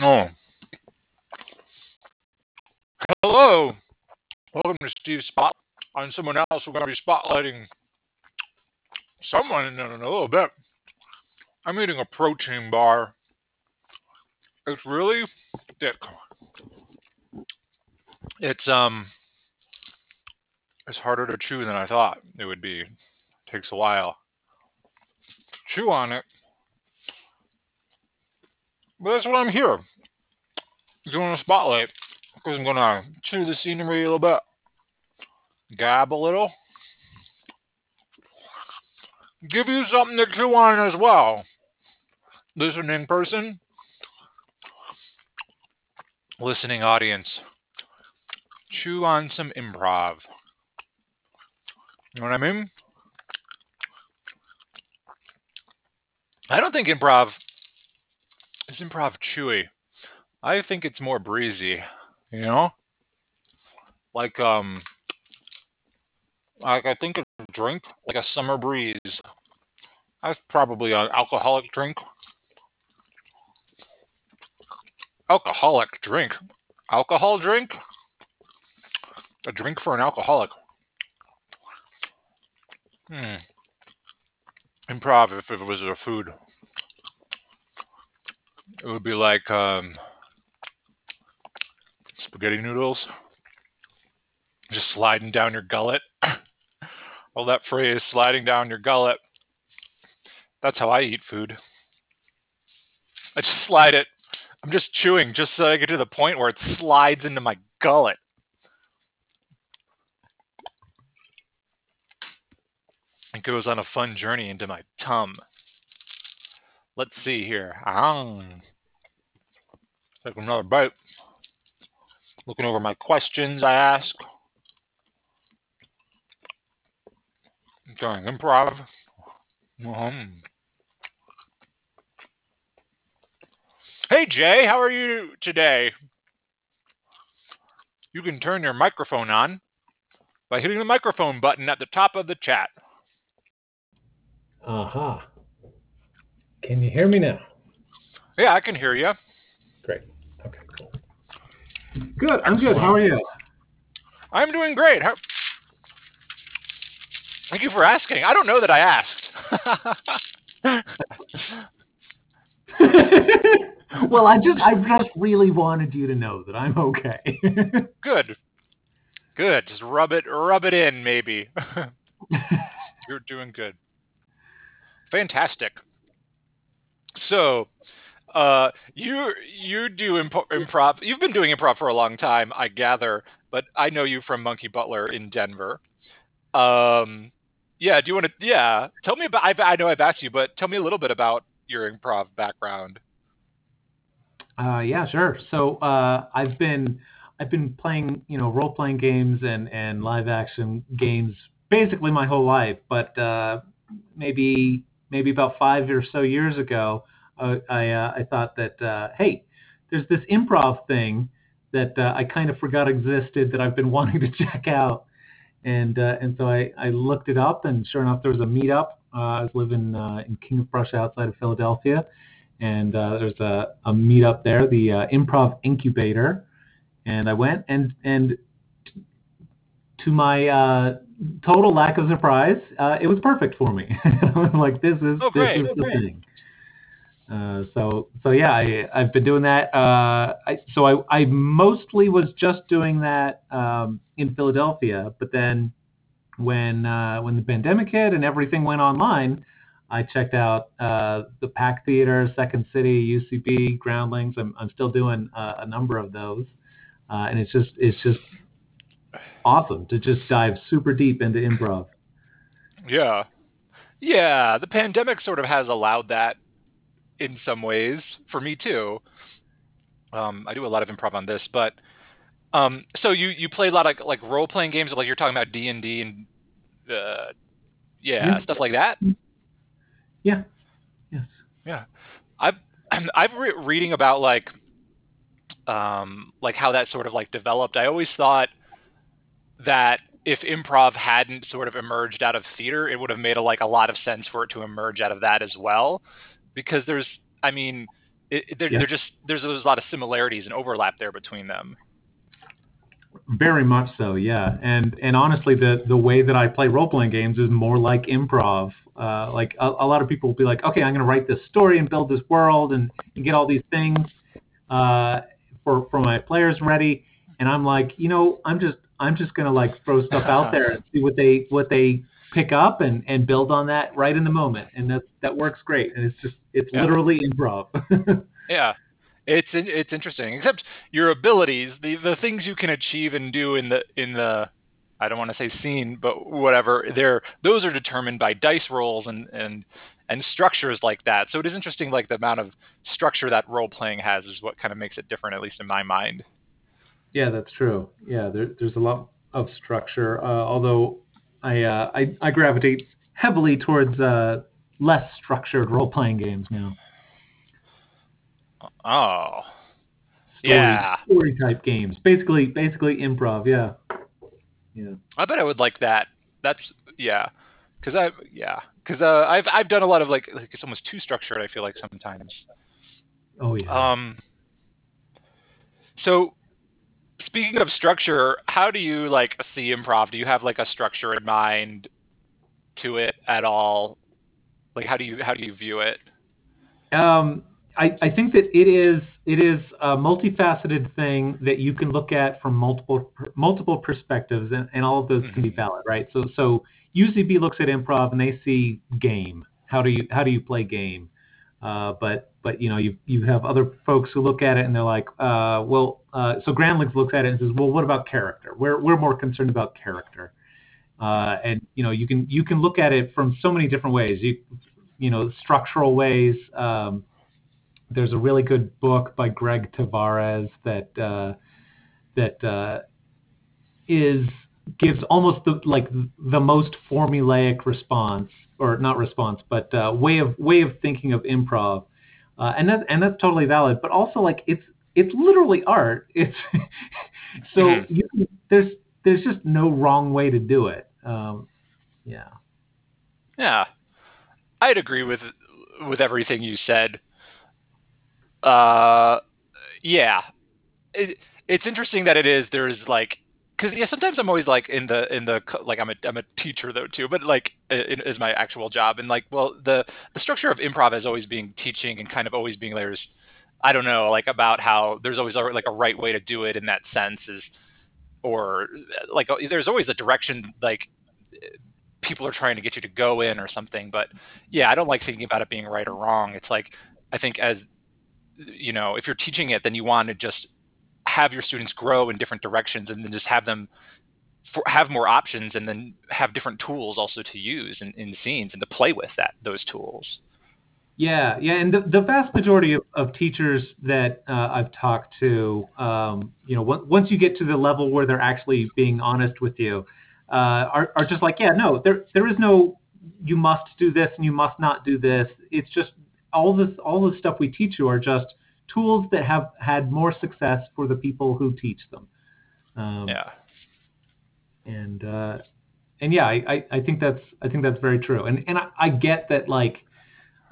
Oh. Hello. Welcome to Steve Spot. On someone else, we're going to be spotlighting someone in a little bit. I'm eating a protein bar. It's really thick. It's um it's harder to chew than I thought it would be. It takes a while. Chew on it. But that's what I'm here. Doing a spotlight. Because I'm gonna chew the scenery a little bit. Gab a little. Give you something to chew on as well. Listening person. Listening audience. Chew on some improv. You know what I mean? I don't think improv is improv chewy. I think it's more breezy, you know? Like um like I think a drink, like a summer breeze. That's probably an alcoholic drink. Alcoholic drink. Alcohol drink? A drink for an alcoholic. Hmm. Improv if it was a food. It would be like um, spaghetti noodles. Just sliding down your gullet. All that phrase, sliding down your gullet. That's how I eat food. I just slide it. I'm just chewing just so I get to the point where it slides into my gullet. It goes on a fun journey into my tum. Let's see here. Ah. Take another bite. Looking over my questions I ask. Doing improv. Um. Hey Jay, how are you today? You can turn your microphone on by hitting the microphone button at the top of the chat. Aha. Can you hear me now? Yeah, I can hear you. Great. Okay, cool. Good. I'm good. How are you? I'm doing great. How... Thank you for asking. I don't know that I asked. well, I just I just really wanted you to know that I'm okay. good. Good. Just rub it rub it in maybe. You're doing good. Fantastic. So, uh, you you do imp- improv. You've been doing improv for a long time, I gather. But I know you from Monkey Butler in Denver. Um, yeah. Do you want to? Yeah. Tell me about. I've, I know I've asked you, but tell me a little bit about your improv background. Uh, yeah, sure. So uh, I've been I've been playing you know role playing games and and live action games basically my whole life, but uh, maybe maybe about five or so years ago, uh, I uh, I thought that uh, hey, there's this improv thing that uh, I kind of forgot existed that I've been wanting to check out, and uh, and so I, I looked it up, and sure enough, there was a meetup. Uh, I was living in King of Prussia outside of Philadelphia, and there's a, a meetup there, the Improv Incubator, and I went and and to my total lack of surprise, uh, it was perfect for me. I was like, this is oh, this is oh, the great. thing. Uh, so so yeah, I I've been doing that. Uh, I, so I I mostly was just doing that um, in Philadelphia, but then when uh, when the pandemic hit and everything went online, I checked out uh, the Pack Theater, Second City, UCB, Groundlings. I'm I'm still doing a number of those, uh, and it's just it's just awesome to just dive super deep into improv. Yeah. Yeah, the pandemic sort of has allowed that in some ways for me too. Um, I do a lot of improv on this, but um, so you you play a lot of like role playing games, like you're talking about D and D and uh, yeah, stuff like that. Yeah. Yes. Yeah, I've I've re- reading about like um like how that sort of like developed. I always thought that if improv hadn't sort of emerged out of theater, it would have made a, like a lot of sense for it to emerge out of that as well, because there's, I mean, it, they're, Yeah. they're just there's, there's a lot of similarities and overlap there between them. Very much so, yeah. And and honestly, the the way that I play role playing games is more like improv. Uh, like a, a lot of people will be like, okay, I'm going to write this story and build this world and, and get all these things uh, for for my players ready. And I'm like, you know, I'm just I'm just going to like throw stuff out there and see what they what they pick up and and build on that right in the moment. And that that works great. And it's just it's Yeah. literally improv. Yeah, it's it's interesting. Except your abilities, the the things you can achieve and do in the in the I don't want to say scene, but whatever. They're those are determined by dice rolls and and and structures like that. So it is interesting, like the amount of structure that role playing has is what kind of makes it different, at least in my mind. Yeah, that's true. Yeah, there, there's a lot of structure. Uh, although I, uh, I I gravitate heavily towards uh, less structured role playing games now. Oh, Story, Yeah. story type games. Basically, basically improv. Yeah. Yeah. I bet I would like that. That's yeah, because I yeah, because uh, I've I've done a lot of like like it's almost too structured. I feel like sometimes. Oh yeah. Um. So, speaking of structure, how do you like see improv? Do you have like a structure in mind to it at all? Like, how do you how do you view it? Um, I, I think that it is it is a multifaceted thing that you can look at from multiple multiple perspectives, and, and all of those can be Mhm. valid, right? So so UCB looks at improv and they see game. How do you how do you play game? Uh, but but you know you you have other folks who look at it and they're like, uh, well, uh, so Groundlings looks at it and says, well, what about character? We're we're more concerned about character. Uh, and you know you can you can look at it from so many different ways. You you know structural ways. Um, there's a really good book by Greg Tavares that uh, that is gives almost the like the most formulaic response or not response but uh, way of way of thinking of improv uh, and that and that's totally valid but also like it's it's literally art it's so Mhm. you there's there's just no wrong way to do it um, yeah Yeah, I'd agree with with everything you said. Uh, yeah, it, it's interesting that it is. There's like, because yeah, sometimes I'm always like in the in the like I'm a I'm a teacher though too, but like it is my actual job and like well the the structure of improv is always being teaching and kind of always being there's I don't know like about how there's always a, like a right way to do it in that sense is or like uh, there's always a direction like people are trying to get you to go in or something but yeah i don't like thinking about it being right or wrong. It's like i think as you know if you're teaching it then you want to just have your students grow in different directions and then just have them for, have more options and then have different tools also to use in, in scenes and to play with that those tools Yeah, yeah, and the, the vast majority of, of teachers that uh, I've talked to, um, you know, on- once you get to the level where they're actually being honest with you, uh, are, are just like, yeah, no, there there is no you must do this and you must not do this. It's just all this all the stuff we teach you are just tools that have had more success for the people who teach them. Um, yeah and uh, and yeah, I, I, I think that's I think that's very true. And and I, I get that like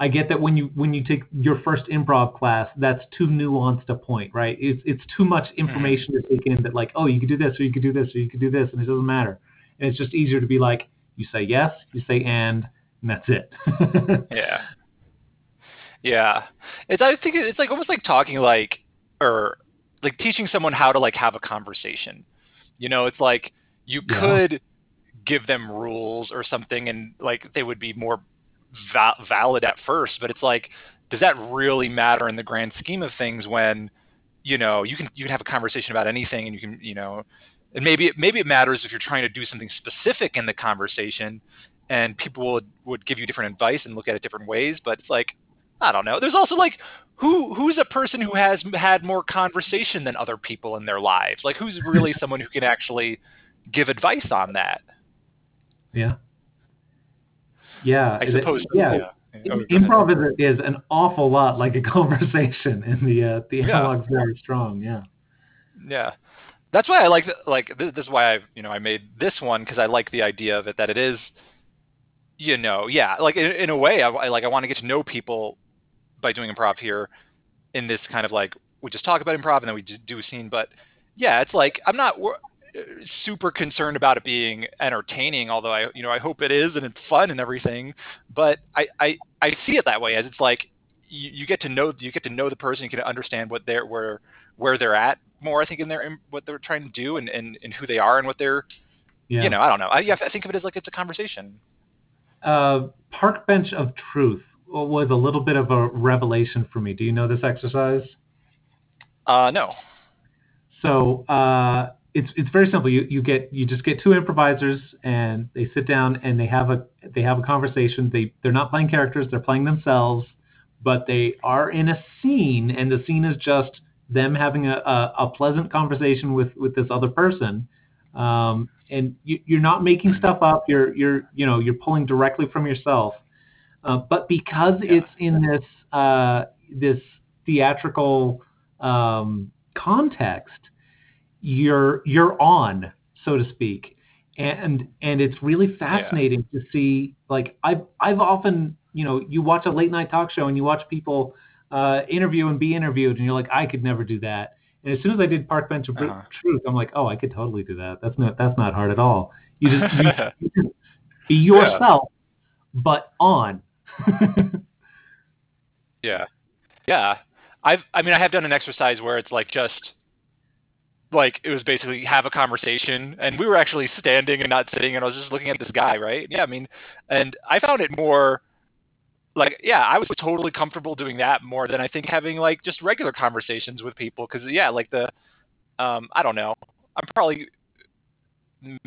I get that when you when you take your first improv class, that's too nuanced a point, right? It's it's too much information to take in that like, oh, you could do this or you could do this or you could do this, and it doesn't matter. And it's just easier to be like, you say yes, you say and, and that's it. Yeah. Yeah. It's I think it's like almost like talking like or like teaching someone how to like have a conversation. You know, it's like you Yeah. could give them rules or something and like they would be more va- valid at first, but it's like does that really matter in the grand scheme of things when you know, you can you can have a conversation about anything and you can, you know, and maybe it maybe it matters if you're trying to do something specific in the conversation and people would would give you different advice and look at it different ways but it's like i don't know there's also like who who's a person who has had more conversation than other people in their lives like who's really someone who can actually give advice on that yeah. Yeah. i it- suppose Yeah. yeah, Oh. Improv is, is an awful lot like a conversation, and the uh, the Yeah. analog's very strong. Yeah. yeah that's why i like the, like this, this is why i you know i made this one because i like the idea of it that it is you know yeah like in, in a way I, I like i want to get to know people by doing improv here in this kind of like we just talk about improv and then we do a scene. But yeah, it's like I'm not super concerned about it being entertaining, although I you know I hope it is and it's fun and everything. But I I, I see it that way as it's like you, you get to know you get to know the person, you can understand what they're where where they're at more. I think in their in what they're trying to do and, and, and who they are and what they're Yeah. you know I don't know. I, I think of it as like it's a conversation. uh, Park Bench of Truth was a little bit of a revelation for me. Do you know this exercise? Uh, no. So uh, it's it's very simple. You you get you just get two improvisers and they sit down and they have a they have a conversation. They they're not playing characters. They're playing themselves, but they are in a scene and the scene is just them having a, a, a pleasant conversation with with this other person. Um, and you, you're not making stuff up. You're you're you know you're pulling directly from yourself. Uh, but because Yeah. it's in this uh, this theatrical um, context, you're you're on, so to speak, and and it's really fascinating to see. Like I've I've often you know you watch a late night talk show and you watch people uh, interview and be interviewed, and you're like I could never do that. And as soon as I did Park Bench of Uh-huh. Truth, I'm like, oh, I could totally do that. That's not that's not hard at all. You just you, you just be yourself, but on. Yeah. Yeah. I've I mean I have done an exercise where it's like just like it was basically have a conversation and we were actually standing and not sitting and I was just looking at this guy, right? Yeah, I mean and I found it more like yeah, I was totally comfortable doing that more than I think having like just regular conversations with people cuz yeah, like the um I don't know. I'm probably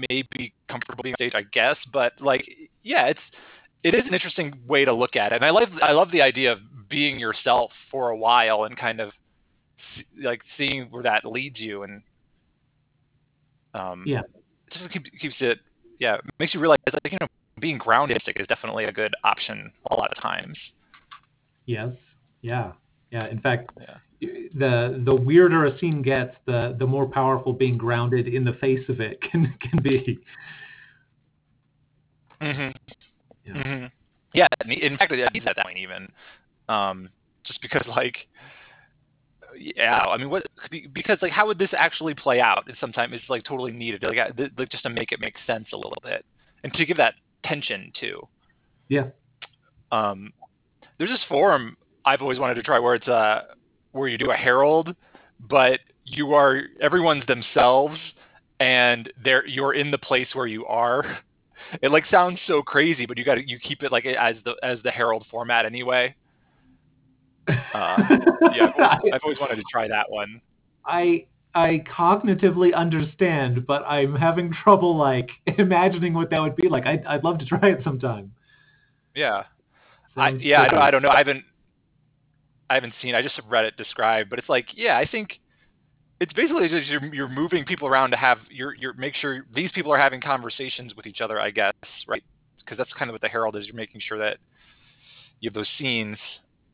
maybe comfortable being on stage, I guess, but like yeah, it's it is an interesting way to look at it. And I love I love the idea of being yourself for a while and kind of s- like seeing where that leads you and um Yeah. it just keep, keeps it yeah makes you realize like you know being grounded is definitely a good option a lot of times Yes. Yeah. Yeah. In fact, Yeah. the the weirder a scene gets, the the more powerful being grounded in the face of it can can be. hmm Yeah. hmm yeah in in fact it needs at that point even um just because like yeah i mean what because like how would this actually play out and sometimes it's like totally needed? Like, I- th- like just to make it make sense a little bit. And to give that tension too. Yeah. um there's this forum i've always wanted to try where it's uh where you do a Harold but you are everyone's themselves and they're you're in the place where you are it like sounds so crazy but you got to you keep it like as the as the Harold format anyway. Uh, yeah I've always, I've always wanted to try that one. I I cognitively understand, but I'm having trouble like imagining what that would be like. I'd I'd love to try it sometime. yeah. I, yeah I don't, I don't know. I haven't i haven't seen i just read it described but it's like yeah i think it's basically just you're, you're moving people around to have you're you're make sure these people are having conversations with each other i guess right? Because that's kind of what the Harold is you're making sure that you have those scenes.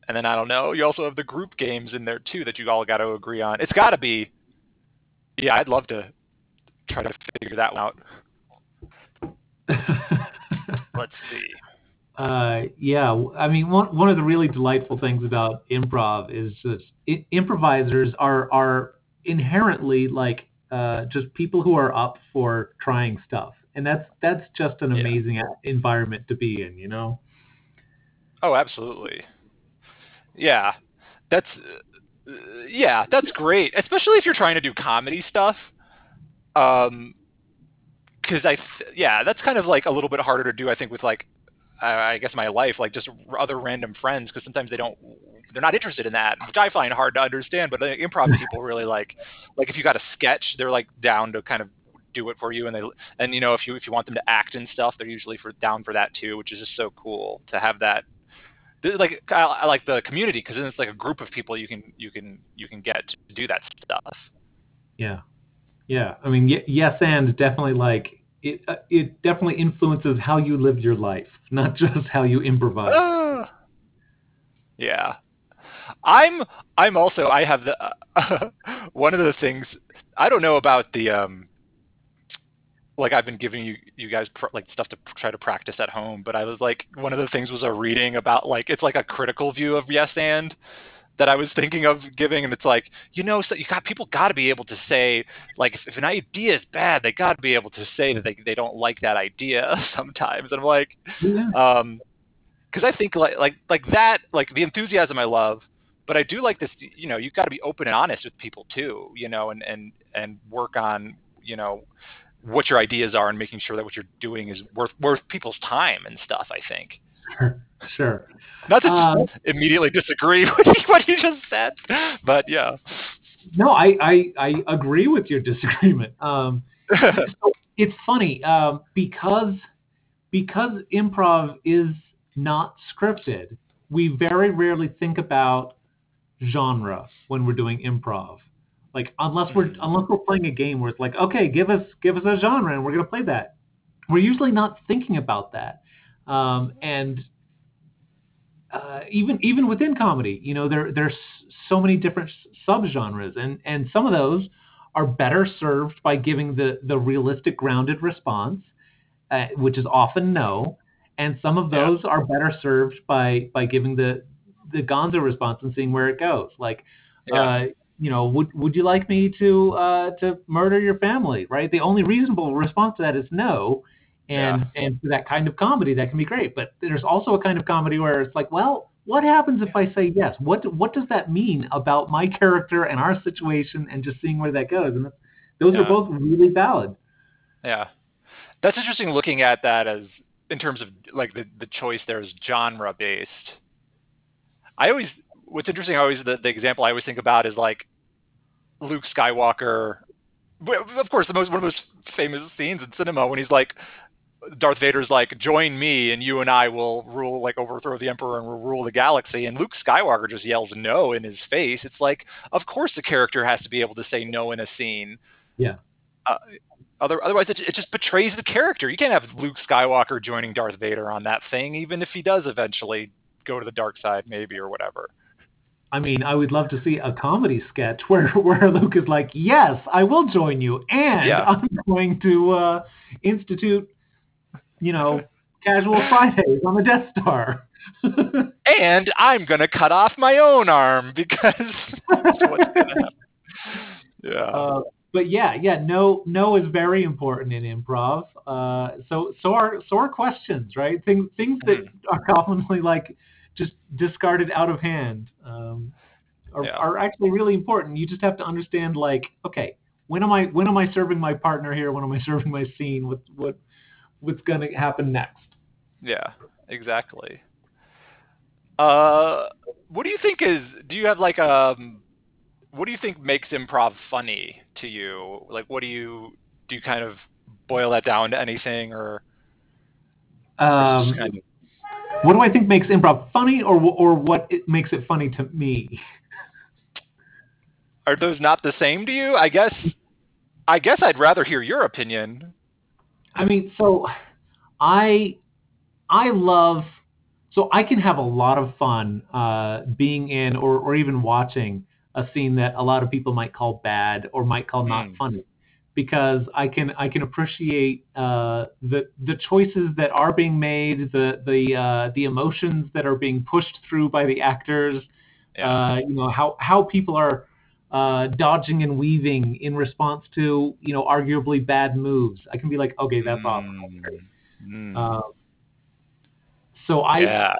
And then i don't know you also have the group games in there too that you all got to agree on. It's got to be yeah i'd love to try to figure that one out. Let's see. Uh, yeah, I mean, one one of the really delightful things about improv is just i improvisers are are inherently like uh, just people who are up for trying stuff, and that's that's just an amazing a- environment to be in, you know. Oh, absolutely. Yeah, that's uh, yeah, that's great, especially if you're trying to do comedy stuff. Um, because I yeah, that's kind of like a little bit harder to do. I think with like I I guess my life, like just other random friends, because sometimes they don't they're not interested in that, which I find hard to understand. But I improv people really like like if you got a sketch, they're like down to kind of do it for you, and they and you know if you if you want them to act and stuff, they're usually for down for that too, which is just so cool to have that like I, I like the community because then it's like a group of people you can you can you can get to do that stuff. Yeah, yeah. I mean, y- yes, and definitely like it. Uh, it definitely influences how you live your life, not just how you improvise. Ah. yeah, I'm I'm also I have the uh, one of the things I don't know about the um like I've been giving you you guys pr- like stuff to pr- try to practice at home, but I was like one of the things was a reading about like it's like a critical view of yes and that I was thinking of giving, and it's like, you know, so you got people got to be able to say, like, if, if an idea is bad, they got to be able to say that they, they don't like that idea sometimes. And I'm like, Yeah. um, because I think like like like that, like the enthusiasm I love, but I do like this. You know, you've got to be open and honest with people too. You know, and and and work on you know what your ideas are and making sure that what you're doing is worth worth people's time and stuff. I think. Sure. Sure. Not to Uh, immediately disagree with what you just said, but yeah. No, I, I, I agree with your disagreement. Um, so it's funny um, because because improv is not scripted. We very rarely think about genre when we're doing improv. Like unless we're Mhm. unless we're playing a game where it's like, okay, give us give us a genre and we're gonna play that. We're usually not thinking about that. Um, and uh, even even within comedy, you know, there there's so many different subgenres, and and some of those are better served by giving the the realistic, grounded response, uh, which is often no, and some of Yeah. those are better served by by giving the the Gonzo response and seeing where it goes. Like, Yeah. uh, you know, would would you like me to uh, to murder your family? Right. The only reasonable response to that is no. And and for that kind of comedy, that can be great. But there's also a kind of comedy where it's like, well, what happens if I say yes? What what does that mean about my character and our situation, and just seeing where that goes? And that's, those are both really valid. Yeah. That's interesting looking at that as in terms of like the, the choice there is genre based. I always what's interesting I always the, the example I always think about is like Luke Skywalker of course the most one of the most famous scenes in cinema when he's like Darth Vader's like join me and you and I will rule like overthrow the emperor and we'll rule the galaxy and Luke Skywalker just yells no in his face. It's like of course the character has to be able to say no in a scene. Yeah. Uh, other, otherwise, it, it just betrays the character. You can't have Luke Skywalker joining Darth Vader on that thing, even if he does eventually go to the dark side, maybe or whatever. I mean, I would love to see a comedy sketch where where Luke is like, "Yes, I will join you, and Yeah. I'm going to uh, institute, you know, casual Fridays on the Death Star." And I'm gonna cut off my own arm because that's what's gonna happen. Yeah. Uh, but yeah, yeah, no, no is very important in improv. Uh, so, so are so are questions, right? Things things that Mm-hmm. are commonly like just discarded out of hand um, are, Yeah. are actually really important. You just have to understand, like, okay, when am I when am I serving my partner here? When am I serving my scene? What what what's going to happen next? Yeah, exactly. Uh, what do you think is? Do you have like um, what do you think makes improv funny to you? Like, what do you do? You kind of boil that down to anything, or, Um, kind of what do I think makes improv funny, or or what it makes it funny to me? are those not the same to you? I guess. I guess I'd rather hear your opinion. I mean, so I I love so I can have a lot of fun uh, being in or or even watching a scene that a lot of people might call bad or might call not Hmm. funny because I can I can appreciate uh, the the choices that are being made, the the uh, the emotions that are being pushed through by the actors. Yeah. Uh, you know how how people are uh, dodging and weaving in response to you know arguably bad moves. I can be like, okay, that's awesome. Mm. Um, so I yeah.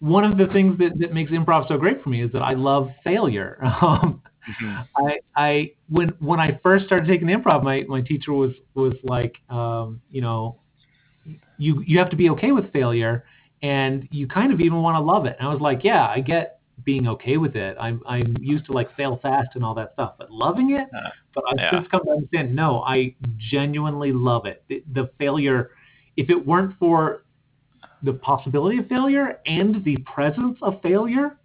one of the things that, that makes improv so great for me is that I love failure. Um, Mhm. I, I when when I first started taking improv, my, my teacher was was like, um, you know, you you have to be okay with failure, and you kind of even want to love it. And I was like, yeah, I get being okay with it. I'm I'm used to like fail fast and all that stuff, but loving it. But I've Yeah. since come to understand, no, I genuinely love it. The, the failure, if it weren't for the possibility of failure and the presence of failure,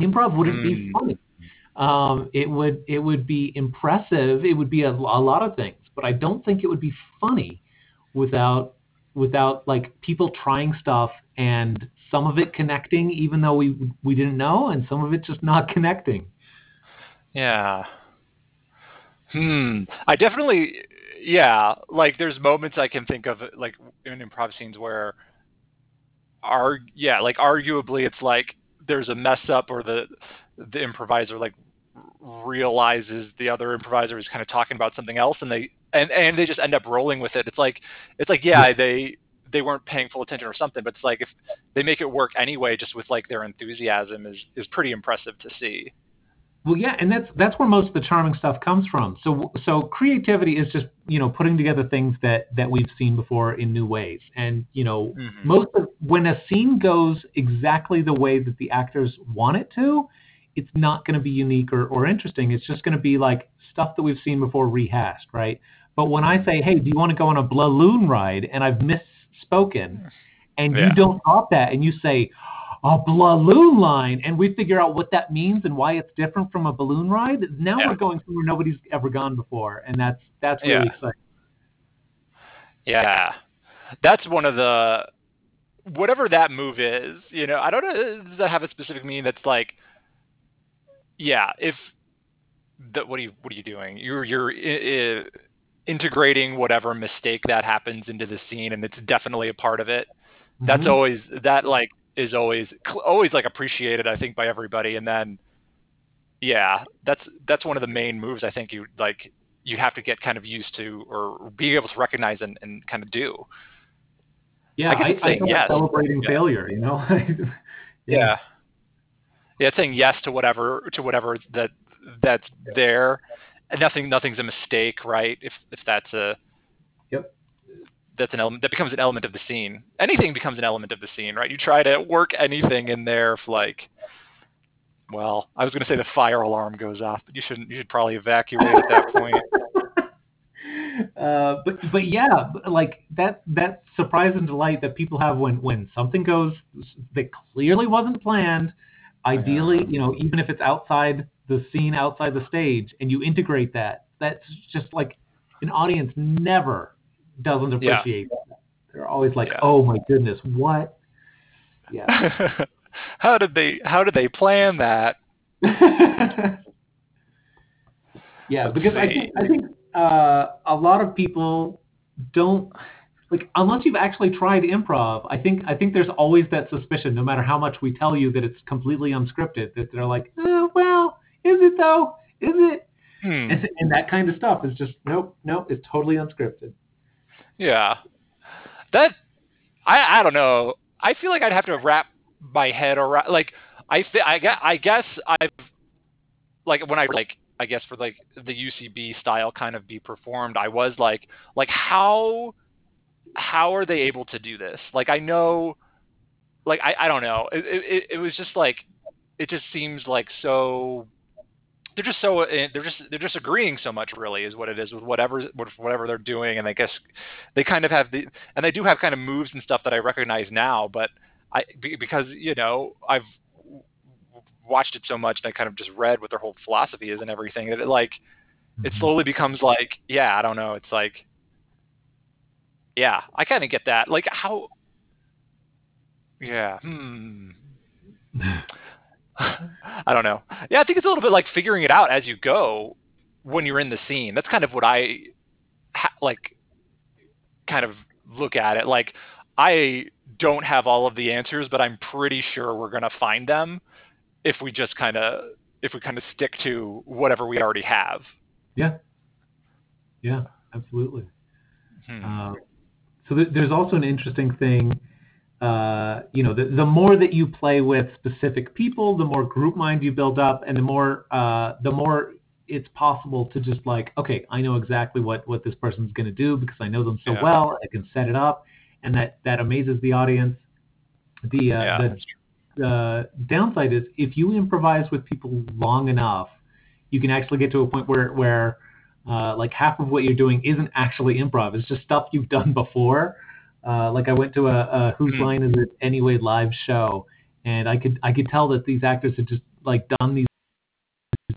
improv wouldn't be Mm. funny. Um, it would it would be impressive. It would be a, a lot of things, but I don't think it would be funny without without like people trying stuff and some of it connecting, even though we we didn't know, and some of it just not connecting. Yeah. Hmm. I definitely, yeah. Like, there's moments I can think of, like in improv scenes where, are yeah, like arguably, it's like there's a mess up or the the improviser like realizes the other improviser is kind of talking about something else and they and and they just end up rolling with it it's like it's like yeah, yeah. they they weren't paying full attention or something but it's like if they make it work anyway just with like their enthusiasm is is pretty impressive to see well, yeah, and that's that's where most of the charming stuff comes from. So so creativity is just you know putting together things that that we've seen before in new ways, and you know mm-hmm. most of when a scene goes exactly the way that the actors want it to, it's not going to be unique or, or interesting. It's just going to be like stuff that we've seen before rehashed, right? But when I say, hey, do you want to go on a balloon ride, and I've misspoken, and yeah. you don't thought that, and you say a balloon line, and we figure out what that means and why it's different from a balloon ride. Now yeah. we're going somewhere nobody's ever gone before, and that's that's really yeah. exciting. Yeah, that's one of the whatever that move is. You know, I don't know. Does that have a specific meaning? That's like, yeah, if that what are you what are you doing? You're you're. Integrating whatever mistake that happens into the scene and it's definitely a part of it. That's mm-hmm. always that like is always always like appreciated I think by everybody. And then yeah that's that's one of the main moves I think you like you have to get kind of used to or be able to recognize and, and kind of do. Yeah I guess it's I, saying I yes. celebrating yeah. failure you know? Yeah. yeah. Yeah it's saying yes to whatever to whatever that that's there nothing nothing's a mistake right if if that's a yep. that's an element that becomes an element of the scene. Anything becomes an element of the scene, right? You try to work anything in there, if like, well, I was going to say the fire alarm goes off, but you shouldn't. You should probably evacuate at that point. Uh, but but yeah, like that that surprise and delight that people have when when something goes that clearly wasn't planned. Ideally, you know, even if it's outside the scene, outside the stage, and you integrate that, that's just like an audience never doesn't appreciate yeah. that.Ey're always like, yeah. "Oh my goodness, what?" Yeah. how did they How did they plan that? yeah, Let's because see. I think I think uh, a lot of people don't like unless you've actually tried improv. I think I think there's always that suspicion, no matter how much we tell you that it's completely unscripted, that they're like, oh, "Well, is it though? Is it?" Hmm. And, and that kind of stuff is just nope, nope. It's totally unscripted. Yeah. That I I don't know. I feel like I'd have to wrap my head around like I th- I guess I guess I've like when I like I guess for like the UCB style kind of be performed, I was like like how how are they able to do this? Like I know like I, I don't know. It, it, it was just like it just seems like so they're just so eh, they're just they're just agreeing so much really is what it is with whatever whatever they're doing and i guess they kind of have the and they do have kind of moves and stuff that i recognize now but i because you know i've watched it so much and i kind of just read what their whole philosophy is and everything that it like it mm-hmm. slowly becomes like yeah i don't know it's like yeah i kind of get that like how yeah hmm I don't know. Yeah, I think it's a little bit like figuring it out as you go when you're in the scene. That's kind of what I ha- like kind of look at it. Like I don't have all of the answers, but I'm pretty sure we're going to find them if we just kind of if we kind of stick to whatever we already have. Yeah. Yeah, absolutely. Hmm. Uh, so th- there's also an interesting thing uh, you know, the, the more that you play with specific people, the more group mind you build up, and the more uh, the more it's possible to just like, okay, I know exactly what what this person's going to do because I know them so yeah. well. I can set it up, and that that amazes the audience. The uh, yeah, the, the downside is if you improvise with people long enough, you can actually get to a point where where uh, like half of what you're doing isn't actually improv. It's just stuff you've done before. Uh, like I went to a, a Whose mm. Line Is It Anyway live show, and I could I could tell that these actors had just like done these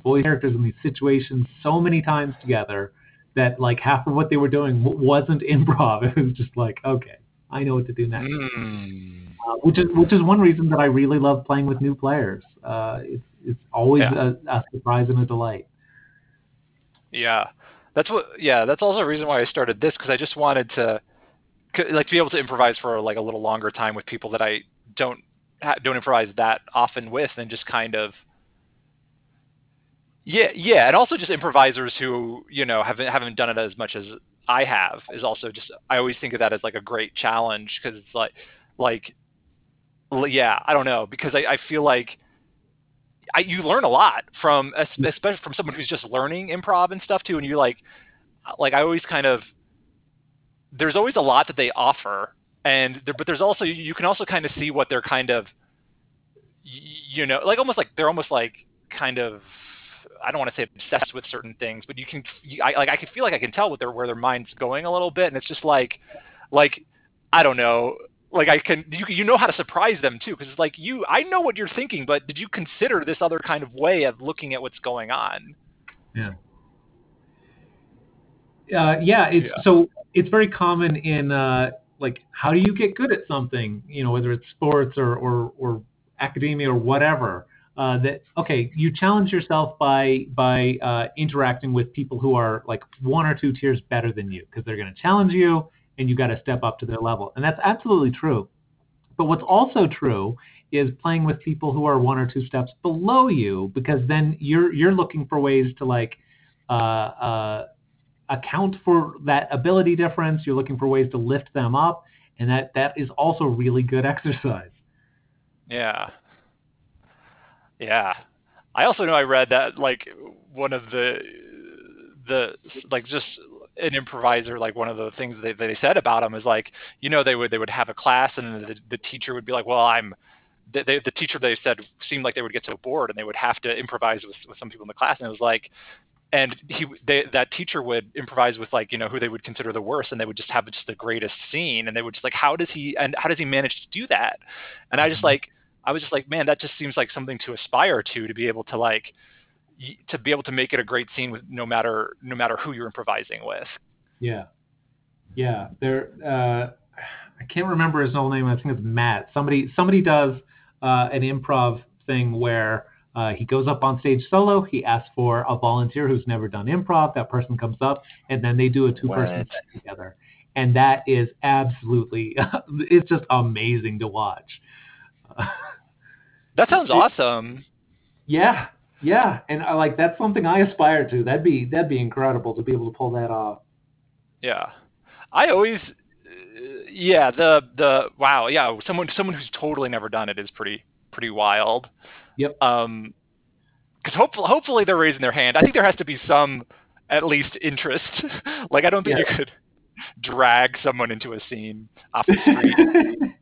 voice characters in these situations so many times together that like half of what they were doing wasn't improv. It was just like, okay, I know what to do next. Mm. Uh, which is which is one reason that I really love playing with new players. Uh, it's it's always yeah. a, a surprise and a delight. Yeah, that's what. Yeah, that's also a reason why I started this because I just wanted to like to be able to improvise for like a little longer time with people that I don't don't improvise that often with and just kind of yeah yeah and also just improvisers who you know haven't haven't done it as much as i have is also just i always think of that as like a great challenge because it's like like yeah i don't know because i, I feel like I, you learn a lot from especially from someone who's just learning improv and stuff too and you're like like i always kind of there's always a lot that they offer and there, but there's also you can also kind of see what they're kind of you know like almost like they're almost like kind of I don't want to say obsessed with certain things, but you can I, like I can feel like I can tell what their where their mind's going a little bit, and it's just like like I don't know like I can you you know how to surprise them too because it's like you I know what you're thinking, but did you consider this other kind of way of looking at what's going on? Yeah. Uh, yeah, it's yeah. so it's very common in uh, like how do you get good at something? You know whether it's sports or or, or academia or whatever uh, that okay you challenge yourself by by uh, interacting with people who are like one or two tiers better than you because they're going to challenge you and you got to step up to their level. And that's absolutely true. But what's also true is playing with people who are one or two steps below you because then you're you're looking for ways to like uh, uh account for that ability difference. You're looking for ways to lift them up, and that that is also really good exercise. Yeah. Yeah. I also know I read that like one of the the like just an improviser like one of the things they, they said about him is like you know they would they would have a class and the, the teacher would be like well i'm the, the, the teacher they said seemed like they would get so bored and they would have to improvise with, with some people in the class and it was like and he they, that teacher would improvise with like you know who they would consider the worst and they would just have just the greatest scene and they would just like how does he and how does he manage to do that? And i just mm-hmm. like i was just like man that just seems like something to aspire to to be able to like to be able to make it a great scene with no matter no matter who you're improvising with. Yeah. Yeah there uh i can't remember his whole name i think it's matt. Somebody somebody does uh an improv thing where uh, he goes up on stage solo. He asks for a volunteer who's never done improv. That person comes up, and then they do a two-person set together. And that is absolutely, it's just amazing to watch. that sounds awesome. Yeah, yeah, and I like that's something I aspire to. That'd be that'd be incredible to be able to pull that off. Yeah, I always, yeah, the the wow, yeah, someone someone who's totally never done it is pretty pretty wild. Yep. Um, because hopefully, hopefully they're raising their hand. I think there has to be some, at least, interest. like I don't think yeah. you could drag someone into a scene off the street.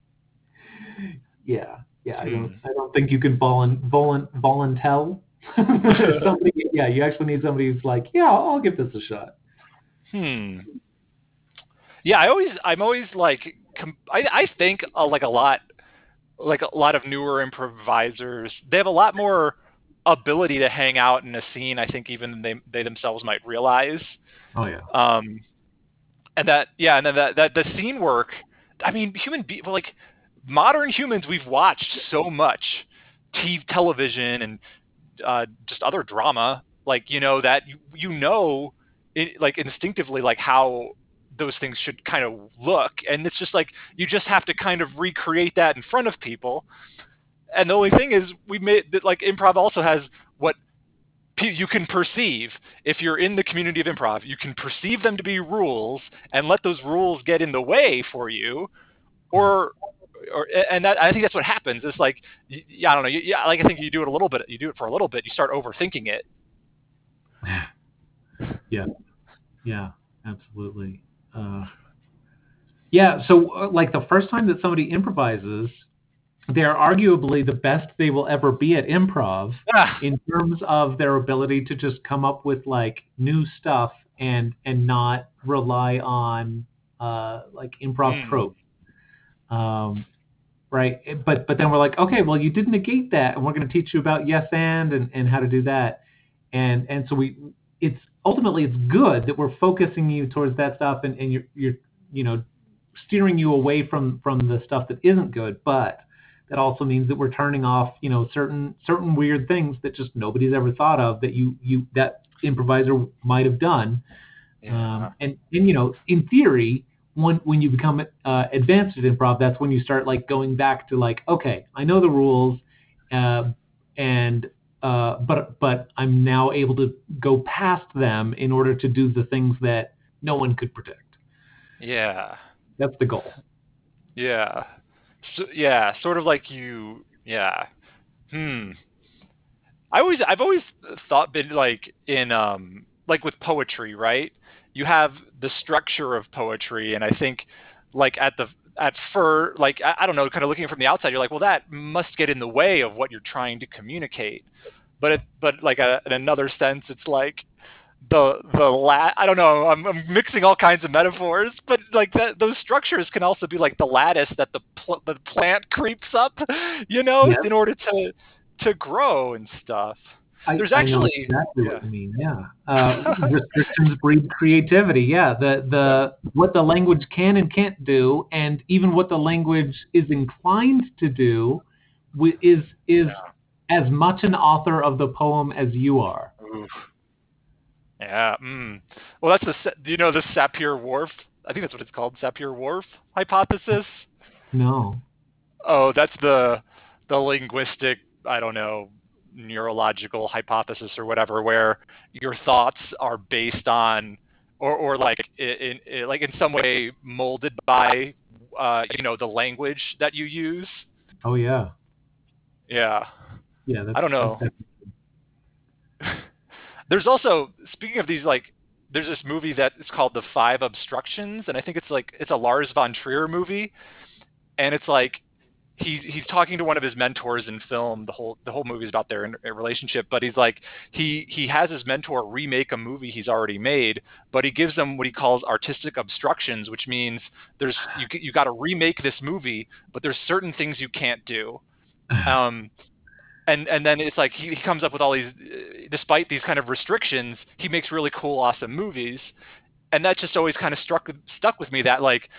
yeah, yeah. I don't. Hmm. I don't think you can volun volun voluntel. somebody, yeah, you actually need somebody who's like, yeah, I'll, I'll give this a shot. Hmm. Yeah, I always, I'm always like, com- I, I think uh, like a lot like a lot of newer improvisers, they have a lot more ability to hang out in a scene. I think even they they themselves might realize. Oh yeah. Um, and that yeah, and then that that the scene work. I mean, human be like modern humans. We've watched so much TV, television, and uh, just other drama. Like you know that you you know it, like instinctively like how those things should kind of look. And it's just like you just have to kind of recreate that in front of people. And the only thing is, we made that like improv also has what you can perceive. If you're in the community of improv you can perceive them to be rules and let those rules get in the way for you. Or or and that i think that's what happens. It's like yeah i don't know yeah like i think you do it a little bit you do it for a little bit you start overthinking it. Yeah. Yeah absolutely uh, yeah, so uh, like the first time that somebody improvises, they're arguably the best they will ever be at improv ah. in terms of their ability to just come up with like new stuff and and not rely on uh, like improv mm. trope. Um, right but but then we're like okay well you did negate that and we're going to teach you about yes and, and and how to do that and and so we it's ultimately it's good that we're focusing you towards that stuff and, and you're, you're you know steering you away from from the stuff that isn't good but that also means that we're turning off you know certain certain weird things that just nobody's ever thought of that you you that improviser might have done yeah. um, and and you know in theory when when you become uh, advanced at improv, that's when you start like going back to like, okay, I know the rules, uh, and uh, but but I'm now able to go past them in order to do the things that no one could predict. Yeah. That's the goal. Yeah. So, yeah, sort of like you. Yeah. Hmm. I always, I've always thought, been like in, um, like with poetry, right? You have the structure of poetry, and I think, like at the at fur, like I, I don't know, kind of looking from the outside, you're like, well, that must get in the way of what you're trying to communicate. But it, but like a, in another sense, it's like the the lat I don't know I'm, I'm mixing all kinds of metaphors but like that those structures can also be like the lattice that the pl- the plant creeps up you know in order to to grow and stuff I, There's actually- exactly yeah. what you mean. Yeah, uh, restrictions breed creativity. Yeah, the the what the language can and can't do, and even what the language is inclined to do, is is as much an author of the poem as you are. Oof. yeah mm. well that's the do you know the Sapir-Whorf I think that's what it's called Sapir-Whorf hypothesis No. Oh, that's the the linguistic, I don't know, neurological hypothesis or whatever, where your thoughts are based on, or or like in, in like in some way molded by, uh, you know, the language that you use. Oh yeah. Yeah. Yeah. I don't know. There's also speaking of these like there's this movie that is called The Five Obstructions and I think it's like it's a Lars von Trier movie and it's like he's he's talking to one of his mentors in film the whole the whole movie is about their in- relationship but he's like he he has his mentor remake a movie he's already made but he gives them what he calls artistic obstructions which means there's you you got to remake this movie but there's certain things you can't do. Um and and then it's like he, he comes up with all these uh, despite these kind of restrictions he makes really cool awesome movies. And that just always kind of struck stuck with me that like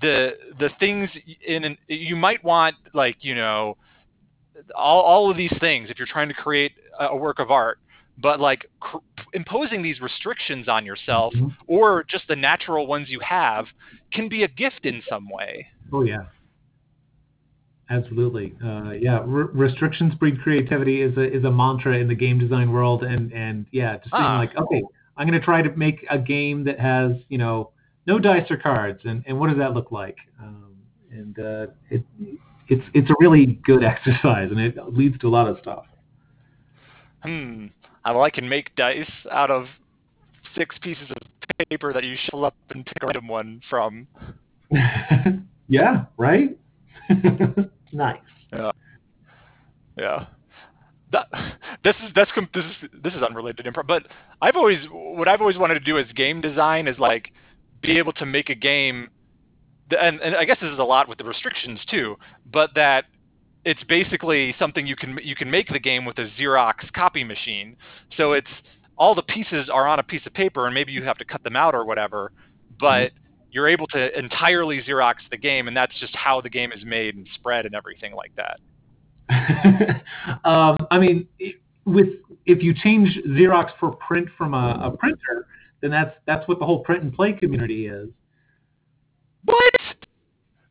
the the things in an, you might want like you know all, all of these things if you're trying to create a, a work of art but like cr- imposing these restrictions on yourself Mhm. or just the natural ones you have can be a gift in some way Oh yeah. Absolutely. Uh, yeah. R- restrictions breed creativity is a is a mantra in the game design world, and and yeah, just being Ah. like, okay, I'm going to try to make a game that has you know no dice or cards, and and what does that look like? Um, and uh, it it's it's a really good exercise, and it leads to a lot of stuff. hmm well i can make dice out of six pieces of paper that you shuffle up and pick a random one from yeah. Right. nice. Yeah. That, this is that's this is this is unrelated improv, but I've always what I've always wanted to do as game design is like be able to make a game, and and I guess this is a lot with the restrictions too, but that it's basically something you can you can make the game with a Xerox copy machine. So it's all the pieces are on a piece of paper, and maybe you have to cut them out or whatever, but you're able to entirely Xerox the game, and that's just how the game is made and spread and everything like that. um, I mean, with if you change Xerox for print from a, a printer, then that's that's what the whole print and play community is. What?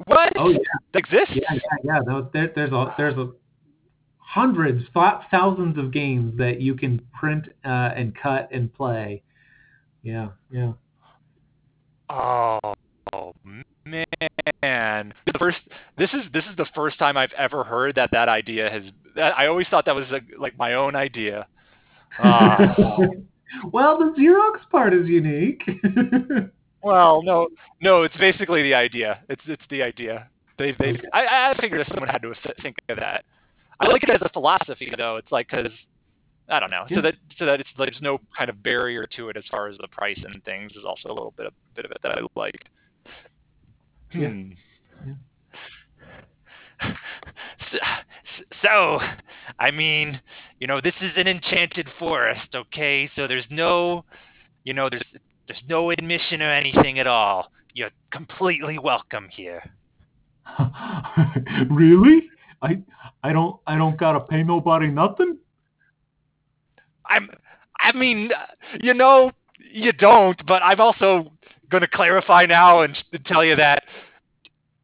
What? Oh yeah, That exists? yeah, yeah. yeah. There, there's a there's a hundreds, thousands of games that you can print uh, and cut and play. Yeah, yeah. Oh, oh man. The first this is this is the first time I've ever heard that that idea has I always thought that was like, like my own idea. Ah. Well, the Xerox part is unique. well, no. No, it's basically the idea. It's it's the idea. They've they've Okay. I I figured if someone had to think of that. I like it as a philosophy though. It's like cuz I don't know. So that so that it's there's no kind of barrier to it as far as the price and things is also a little bit of bit of it that I liked. Yeah. Hmm. So, so, I mean, you know, this is an enchanted forest, okay? So there's no, you know, there's there's no admission or anything at all. You're completely welcome here. really? I I don't I don't gotta pay nobody nothing. I'm, I mean, you know, you don't, but I'm also going to clarify now and tell you that.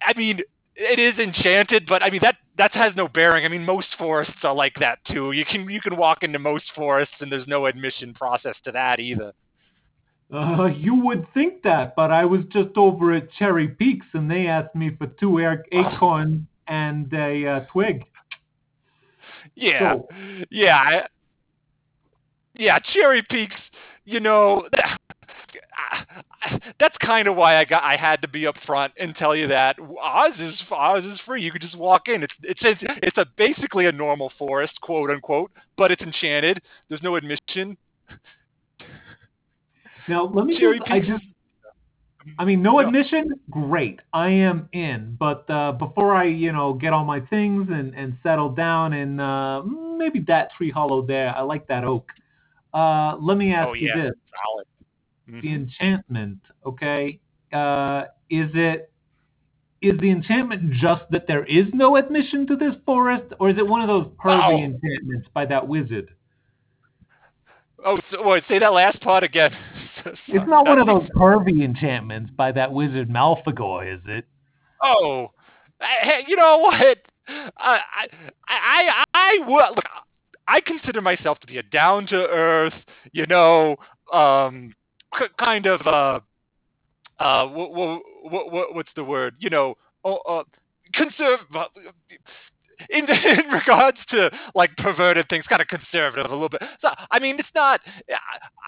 I mean, it is enchanted, but I mean that that has no bearing. I mean, most forests are like that too. You can you can walk into most forests, and there's no admission process to that either. Uh, you would think that, but I was just over at Cherry Peaks, and they asked me for two acorns and a uh, twig. Yeah, so, yeah, yeah. Cherry Peaks, you know. that's kind of why I got I had to be up front and tell you that Oz is Oz is free. You could just walk in. It's it's it's, it's a basically a normal forest, quote unquote, but it's enchanted. There's no admission. Now let me just, I just I mean, no admission, great. I am in. But uh, before I, you know, get all my things and, and settle down and uh, maybe that tree hollow there, I like that oak. Uh, let me ask oh, you yeah. this: Solid mm-hmm. the enchantment, okay? Uh, is it is the enchantment just that there is no admission to this forest, or is it one of those pervy oh. enchantments by that wizard? Oh, so, wait, say that last part again. it's not one of those pervy enchantments by that wizard Malfagor, is it? Oh, hey, you know what? I, I, I, I would look. I consider myself to be a down to earth, you know, um, kind of uh, uh, what, what, what, what's the word? You know, uh, uh conserve. In, in regards to like perverted things, kind of conservative a little bit. So I mean, it's not.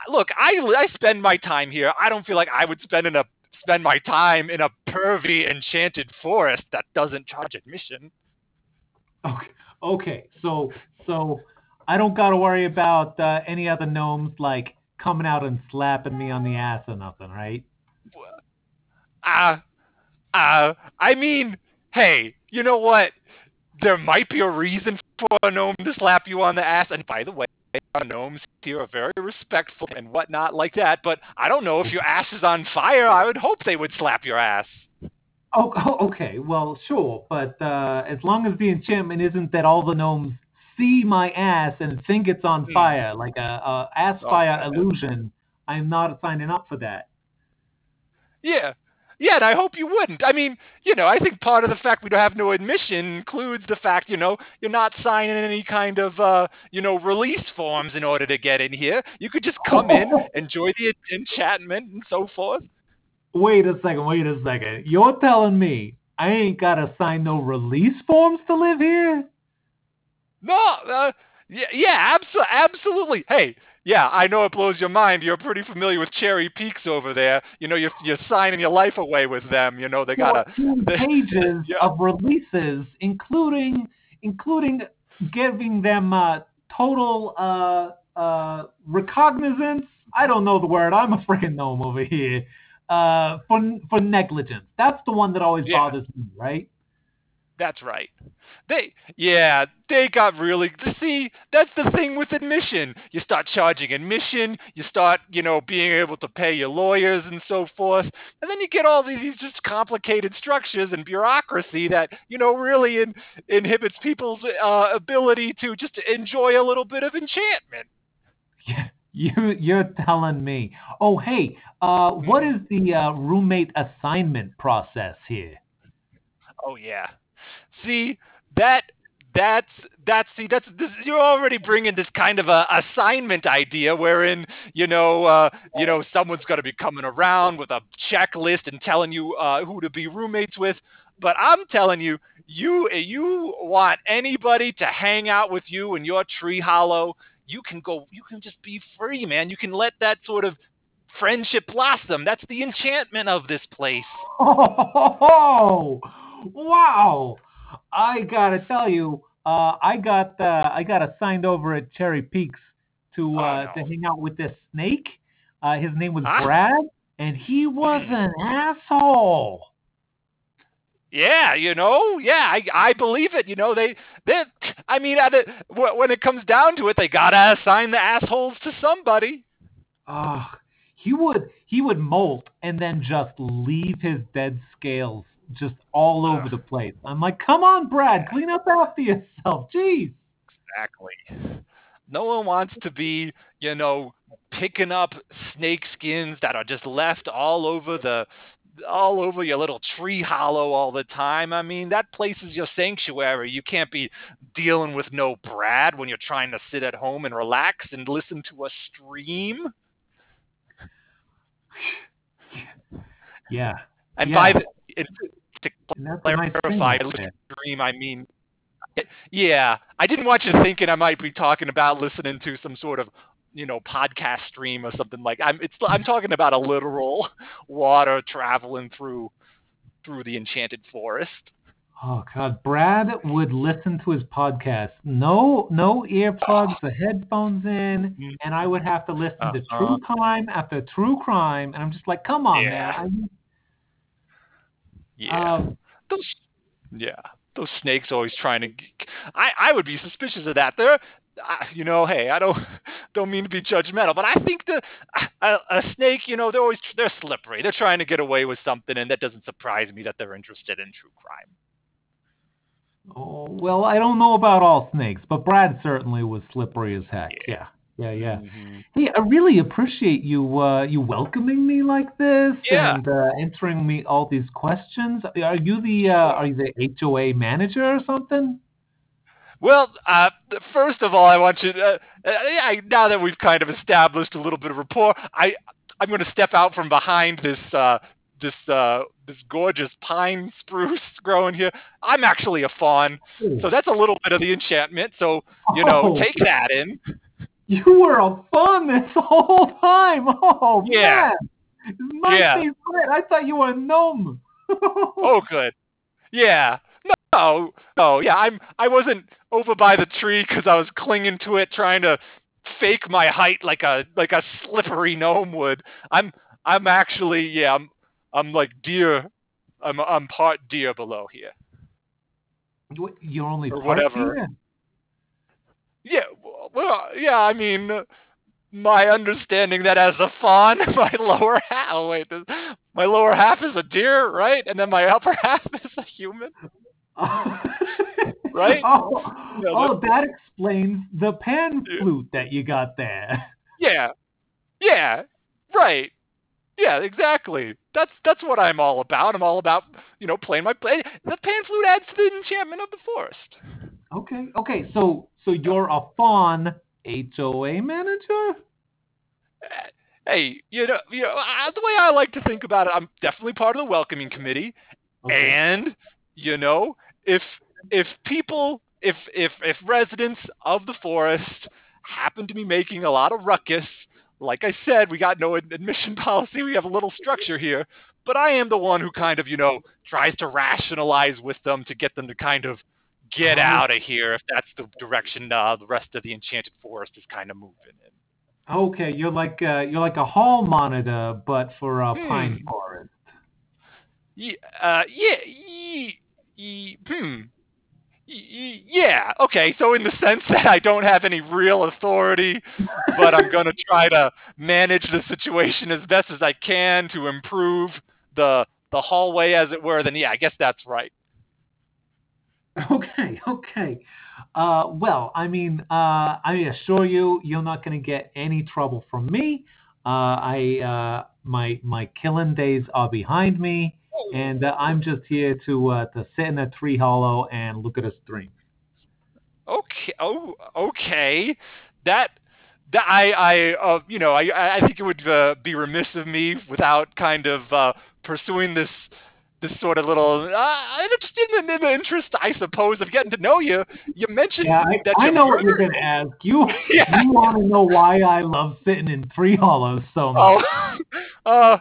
Look, I I spend my time here. I don't feel like I would spend in a spend my time in a pervy enchanted forest that doesn't charge admission. Okay. Okay. So so I don't got to worry about uh, any other gnomes like coming out and slapping me on the ass or nothing, right? Uh, uh, I mean, hey, you know what? There might be a reason for a gnome to slap you on the ass. And by the way, our gnomes here are very respectful and whatnot like that. But I don't know if your ass is on fire. I would hope they would slap your ass. Oh, oh okay. Well, sure. But uh, as long as the enchantment isn't that all the gnomes see my ass and think it's on mm. fire, like a, a ass oh, fire illusion, I'm not signing up for that. Yeah. Yeah, and I hope you wouldn't. I mean, you know, I think part of the fact we don't have no admission includes the fact, you know, you're not signing any kind of, uh, you know, release forms in order to get in here. You could just come in, enjoy the enchantment, and so forth. Wait a second. Wait a second. You're telling me I ain't got to sign no release forms to live here? No, uh, yeah, yeah, abso- absolutely. Hey, yeah, I know it blows your mind. You're pretty familiar with Cherry Peaks over there. You know, you're, you're signing your life away with them. You know, they got a pages yeah. of releases, including including giving them uh, total uh, uh, recognizance. I don't know the word. I'm a freaking gnome over here. Uh, for for negligence. That's the one that always yeah. bothers me, right? That's right. They, yeah, they got really. See, that's the thing with admission. You start charging admission. You start, you know, being able to pay your lawyers and so forth, and then you get all these just complicated structures and bureaucracy that, you know, really in, inhibits people's uh, ability to just enjoy a little bit of enchantment. Yeah, you, you're telling me. Oh, hey, uh, what is the uh, roommate assignment process here? Oh yeah. See that that's that's see that's this, you're already bringing this kind of a assignment idea wherein you know uh, you know someone's going to be coming around with a checklist and telling you uh, who to be roommates with. But i'm telling you you you want anybody to hang out with you in your tree hollow you can go you can just be free man. You can let that sort of friendship blossom. That's the enchantment of this place. Oh wow I gotta tell you, uh, I got uh, I got assigned over at Cherry Peaks to oh, uh, no. to hang out with this snake. Uh, his name was huh? Brad, and he was an asshole. Yeah, you know, yeah, I, I believe it. You know, they they I mean, it, when it comes down to it, they gotta assign the assholes to somebody. Oh, he would he would molt and then just leave his dead scales just all over the place. I'm like, come on, Brad, clean up after yourself. Jeez. Exactly. no one wants to be, you know, picking up snake skins that are just left all over the all over your little tree hollow all the time. I mean, that place is your sanctuary. You can't be dealing with no Brad when you're trying to sit at home and relax and listen to a stream. Yeah. And Yeah. by the it, to a nice thing clarify, right listen there. to stream, I mean, yeah, I didn't want you thinking I might be talking about listening to some sort of, you know, podcast stream or something like. I'm it's I'm talking about a literal water traveling through through the enchanted forest. Oh God, Brad would listen to his podcast. No, no earplugs, the headphones in, Mhm. and I would have to listen to Uh-huh. true crime after true crime, and I'm just like, come on, Yeah. man. I mean, Yeah, um, those yeah those snakes always trying to. I I would be suspicious of that. They're. I- You know, hey, I don't don't mean to be judgmental, but I think the a, a snake, you know, they're always they're slippery. They're trying to get away with something, and that doesn't surprise me that they're interested in true crime. oh, well, I don't know about all snakes, but Brad certainly was slippery as heck. Yeah, yeah, yeah. Mhm. Hey, I really appreciate you uh, you welcoming me like this Yeah. and uh, answering me all these questions. Are you the uh, are you the HOA manager or something? Well, uh, first of all, I want you. To, uh, I, now that we've kind of established a little bit of rapport, I I'm going to step out from behind this uh, this uh, this gorgeous pine spruce growing here. I'm actually a fawn, so that's a little bit of the enchantment. So you know, Oh, take that in. You were a fun this whole time. Oh Yeah. man, my Yeah. favorite. I thought you were a gnome. Oh, good. Yeah. No, no, yeah. I'm. I wasn't over by the tree because I was clinging to it, trying to fake my height like a like a slippery gnome would. I'm. I'm actually. Yeah. I'm. I'm like deer. I'm. I'm part deer below here. You- You're only Or part whatever. here? Yeah. Well. Yeah. I mean. My understanding that as a fawn, my lower half. Oh wait, this- my lower half is a deer, right? And then my upper half is a human. Right? Oh, oh, that explains the pan Yeah. flute that you got there. Yeah. Yeah. Right. Yeah, exactly. That's that's what I'm all about. I'm all about, you know, playing my play. The pan flute adds to the enchantment of the forest. Okay, okay. So, so you're a fawn HOA manager? Hey, you know, you know, the way I like to think about it, I'm definitely part of the welcoming committee. Okay. And you know, if if people if if if residents of the forest happen to be making a lot of ruckus, like I said, we got no admission policy. We have a little structure here, but I am the one who kind of, you know, tries to rationalize with them to get them to kind of get out of here if that's the direction uh, the rest of the enchanted forest is kind of moving in. Okay, you're like uh, you're like a hall monitor, but for a Hmm. pine forest. Ye- uh, yeah, ye, ye, hmm. Yeah, okay, so in the sense that I don't have any real authority, but I'm going to try to manage the situation as best as I can to improve the the hallway as it were, then yeah, I guess that's right. Okay, okay. Uh, well, I mean, uh, I assure you, you're not going to get any trouble from me. Uh, I uh, my my killing days are behind me, and uh, I'm just here to uh, to sit in a tree hollow and look at a stream. Okay. Oh, okay. That that I I uh, you know I I think it would be remiss of me without kind of pursuing this this sort of little uh, just in the, in the interest I suppose of getting to know you. You mentioned Yeah, I, that I know what you're to ask. You Yeah. you want to know why I love sitting in tree hollows so much? Oh, uh,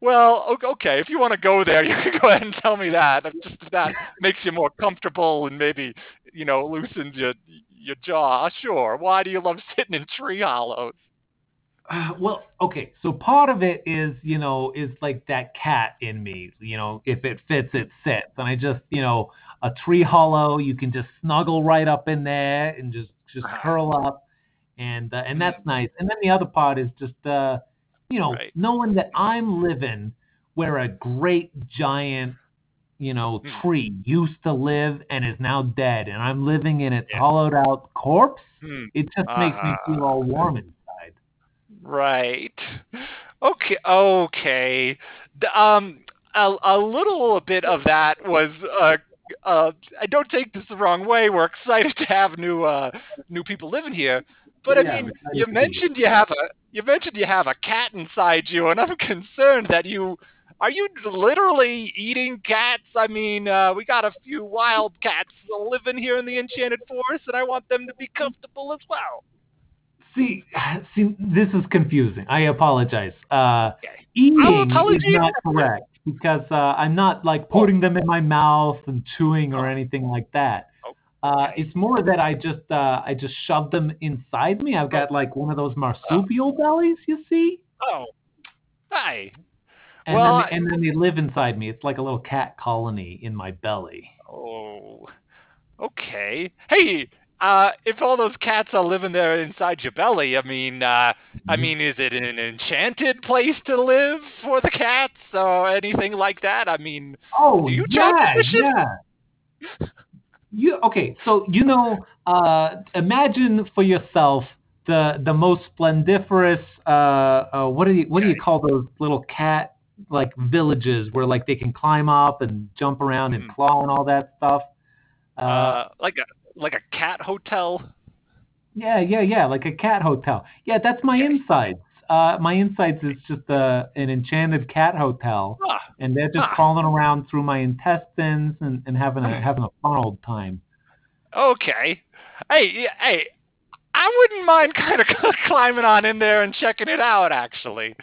well, okay. If you want to go there, you can go ahead and tell me that. Just if that makes you more comfortable and maybe you know loosens your your jaw. Sure. Why do you love sitting in tree hollows? Uh, well, okay. So part of it is, you know, is like that cat in me. You know, if it fits, it sits. And I just, you know, a tree hollow, you can just snuggle right up in there and just just Ah. curl up, and uh, and that's nice. And then the other part is just, uh, you know, Right. knowing that I'm living where a great giant, you know, Hmm. tree used to live and is now dead, and I'm living in its Yeah. hollowed out corpse, Hmm. it just makes me feel all warm inside. Right. Okay. Okay. Um, a, a little bit of that was. Uh, uh, I don't take this the wrong way. We're excited to have new uh, new people living here, but I Yeah, I'm mean, you mentioned you have a you mentioned you have a cat inside you, and I'm concerned that you are you literally eating cats. I mean, uh, we got a few wild cats living here in the Enchanted Forest, and I want them to be comfortable as well. See, see, this is confusing. I apologize. Uh, eating is not correct because uh, I'm not like putting them in my mouth and chewing or Oh. anything like that. Oh, Uh, it's more that I just uh, I just shove them inside me. I've got like one of those marsupial bellies, you see, Oh, hi. and Well, then and then they live inside me. It's like a little cat colony in my belly. Oh, okay. Hey, uh, if all those cats are living there inside your belly, I mean, uh, I Mhm. mean, is it an enchanted place to live for the cats or anything like that? I mean, Oh, Do you yeah, yeah. You okay? So you know, uh, imagine for yourself the the most splendiferous. Uh, uh, what do you what do you call those little cat like villages where like they can climb up and jump around and Mhm. claw and all that stuff? Uh, uh, like a like a cat hotel. yeah, yeah, yeah, like a cat hotel. Yeah, that's my insides. Uh, my insides is just a, an enchanted cat hotel, Ah, and they're just Ah. crawling around through my intestines and, and having a having a fun old time. okay. Hey, hey, I wouldn't mind kind of climbing on in there and checking it out. Actually,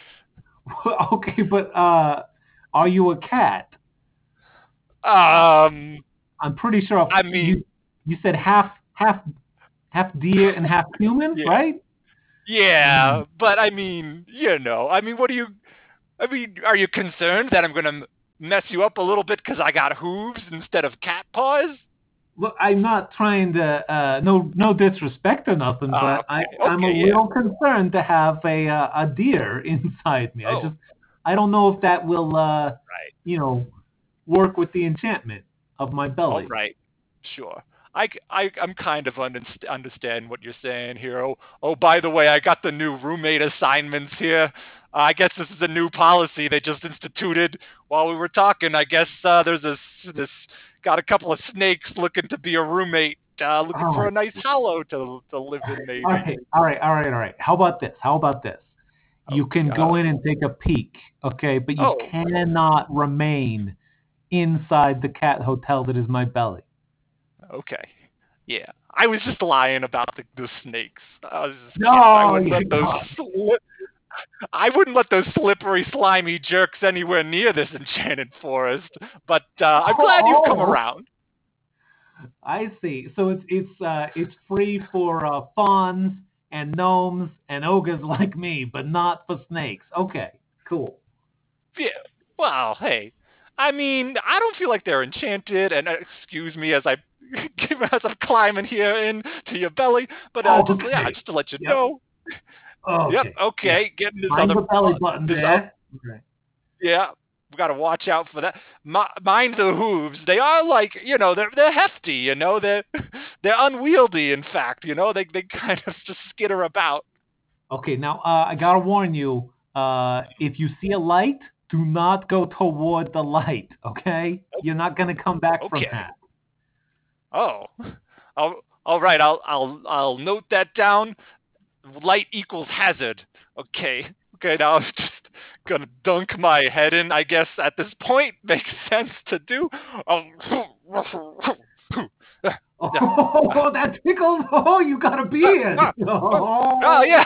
okay, but uh, are you a cat? um, I'm pretty sure. If I mean- you, you said half half half deer and half human, Yeah. right? Yeah, Mm. but I mean, you know, I mean, what do you? I mean, are you concerned that I'm gonna mess you up a little bit because I got hooves instead of cat paws? Look, I'm not trying to uh, no no disrespect or nothing, Ah, but I, okay, I'm a okay, yeah. little concerned to have a uh, a deer inside me. I Oh. just I don't know if that will uh, Right. you know work with the enchantment of my belly. All right, sure. I, I am kind of underst- understand what you're saying here. Oh, oh, by the way, I got the new roommate assignments here. Uh, I guess this is a new policy they just instituted while we were talking. I guess uh, there's this this got a couple of snakes looking to be a roommate, uh, looking for Oh. a nice hollow to to live in. Maybe. All right, all right, all right, all right. How about this? How about this? You Oh, can go in and take a peek, okay? But you Oh. cannot remain inside the cat hotel that is my belly. Okay. Yeah. I was just lying about the, the snakes. I was just No, I wouldn't let those slip. I wouldn't let those slippery, slimy jerks anywhere near this enchanted forest. But uh, I'm glad you've come Oh. around. I see. So it's it's uh it's free for uh, fawns and gnomes and ogres like me, but not for snakes. Okay, cool. Yeah. Well, hey, I mean, I don't feel like they're enchanted. And uh, excuse me as I as I'm climbing here into your belly. But uh, just yeah, just to let you Yep. know. Okay. Yep. Okay. Getting this other the belly button this there. Okay. Yeah, we got to watch out for that. Mi- mind the hooves; they are like you know they're they're hefty. You know they're they're unwieldy. In fact, you know they they kind of just skitter about. Okay, now uh, I gotta warn you. Uh, if you see a light, do not go toward the light. Okay, you're not gonna come back Okay. from that. Oh, all, all right. I'll I'll I'll note that down. Light equals hazard. Okay. Okay. Now I'm just gonna dunk my head in. I guess at this point makes sense to do. Um, Oh, that tickles! Oh, you got a beard. Oh, Oh yeah.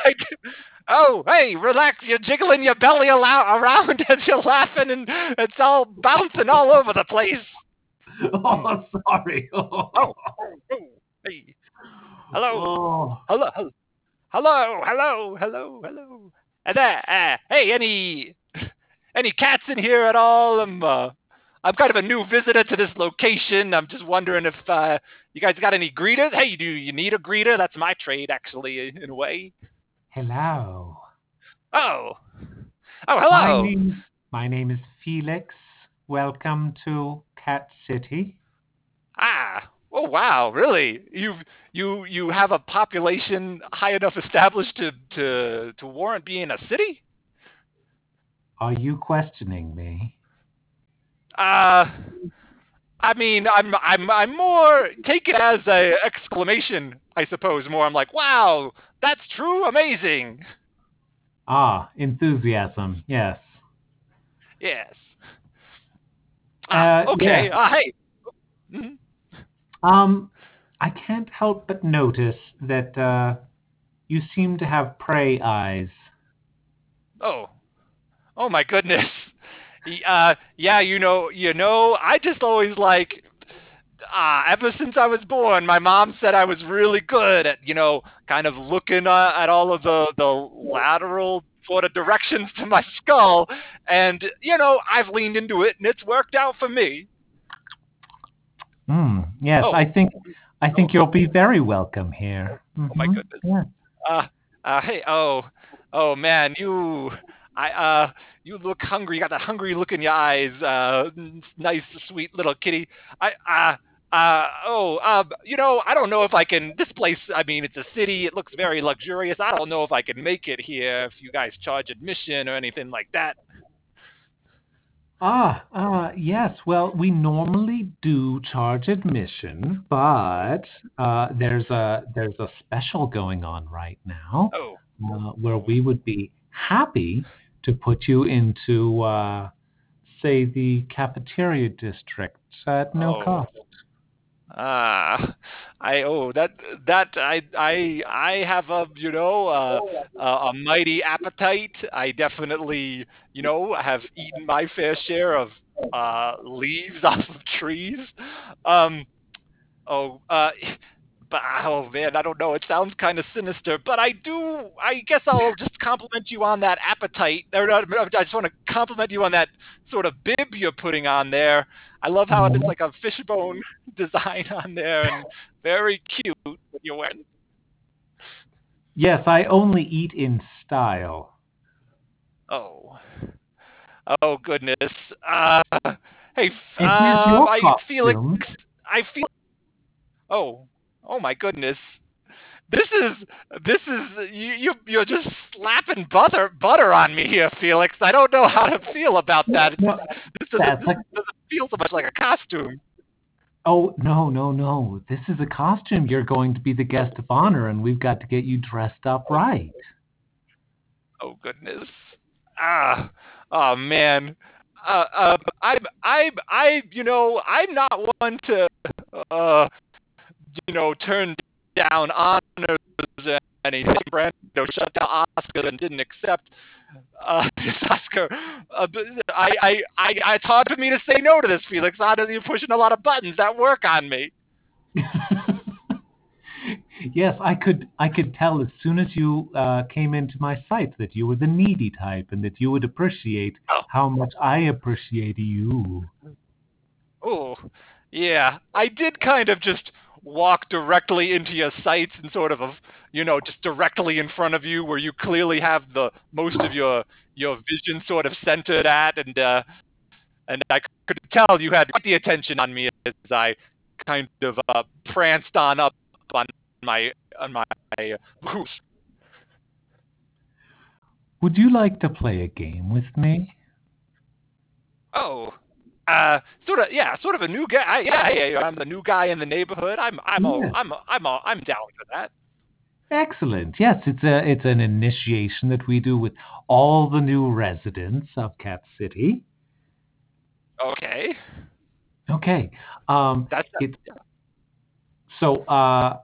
Oh hey, relax. You're jiggling your belly around as you're laughing, and it's all bouncing all over the place. oh, sorry. Oh, oh, hey, hello, Oh. hello, hello, hello, hello, hello, hello. And there, uh, hey, any any cats in here at all? I'm uh, I'm kind of a new visitor to this location. I'm just wondering if uh, you guys got any greeters. Hey, do you need a greeter? That's my trade, actually, in a way. Hello. Oh, oh, hello. My name, my name is Felix. Welcome to Cat City. Ah, Oh wow, really? You've you you have a population high enough established to to to warrant being a city? Are you questioning me? Uh I mean, I'm I'm I'm more take it as a exclamation, I suppose. More, I'm like, wow, that's true, amazing. Ah, enthusiasm. Yes. Yes. Ah, Uh, okay. yes. Uh, hey. Mhm. Um, I can't help but notice that uh, you seem to have prey eyes. Oh. Oh my goodness. Uh, yeah, you know, you know, I just always like uh, ever since I was born, my mom said I was really good at, you know, kind of looking uh, at all of the, the lateral sort of directions to my skull. And, you know, I've leaned into it and it's worked out for me. Hmm. Yes, Oh. I think I think you'll be very welcome here. Oh my Mhm. goodness. Yeah. Uh, uh, hey, oh, oh man, you, I, uh, you look hungry. You got that hungry look in your eyes. Uh, nice, sweet little kitty. I, uh, uh, oh, uh, you know, I don't know if I can. This place, I mean, it's a city. It looks very luxurious. I don't know if I can make it here. If you guys charge admission or anything like that. Ah, ah, yes. Well, we normally do charge admission, but uh, there's a there's a special going on right now Oh, uh, where we would be happy to put you into, uh, say, the cafeteria district at no Oh. cost. Ah, I oh that that I I I have a you know uh, a, a mighty appetite. I definitely you know have eaten my fair share of uh, leaves off of trees. Um, oh, uh, oh man, I don't know. It sounds kind of sinister, but I do. I guess I'll just compliment you on that appetite. Or I just want to compliment you on that sort of bib you're putting on there. I love how it's like a fishbone design on there and very cute that you're wearing. Yes, I only eat in style. Oh, oh goodness. Uh, hey, f- And here's uh, I. Felix. I feel. Oh, oh my goodness. This is this is you you you're just slapping butter butter on me here, Felix. I don't know how to feel about that. It's No, this doesn't this like- doesn't feel so much like a costume. Oh, no, no, no. This is a costume. You're going to be the guest of honor, and we've got to get you dressed up right. Oh goodness. Ah, oh man. Uh, uh, I'm, I'm, I, you know, I'm not one to, uh, you know, turn down honors and anything. Brando shut down Oscar and didn't accept uh, this Oscar. Uh, I, I, I, it's hard for me to say no to this, Felix. Honestly, you're pushing a lot of buttons that work on me. yes, I could. I could tell as soon as you uh, came into my sight that you were the needy type, and that you would appreciate Oh. how much I appreciate you. Oh, yeah. I did kind of just walk directly into your sights and sort of, a, you know, just directly in front of you, where you clearly have the most of your your vision sort of centered at, and uh, and I could tell you had quite the attention on me as I kind of uh, pranced on up on my on my booth. Would you like to play a game with me? Oh. Uh, sort of, yeah, sort of a new guy. I, yeah, yeah, yeah, I'm the new guy in the neighborhood. I'm, I'm, all, I'm, I'm, all, I'm down for that. Excellent. Yes, it's a it's an initiation that we do with all the new residents of Cat City. Okay, Okay. Um, that's it, so uh,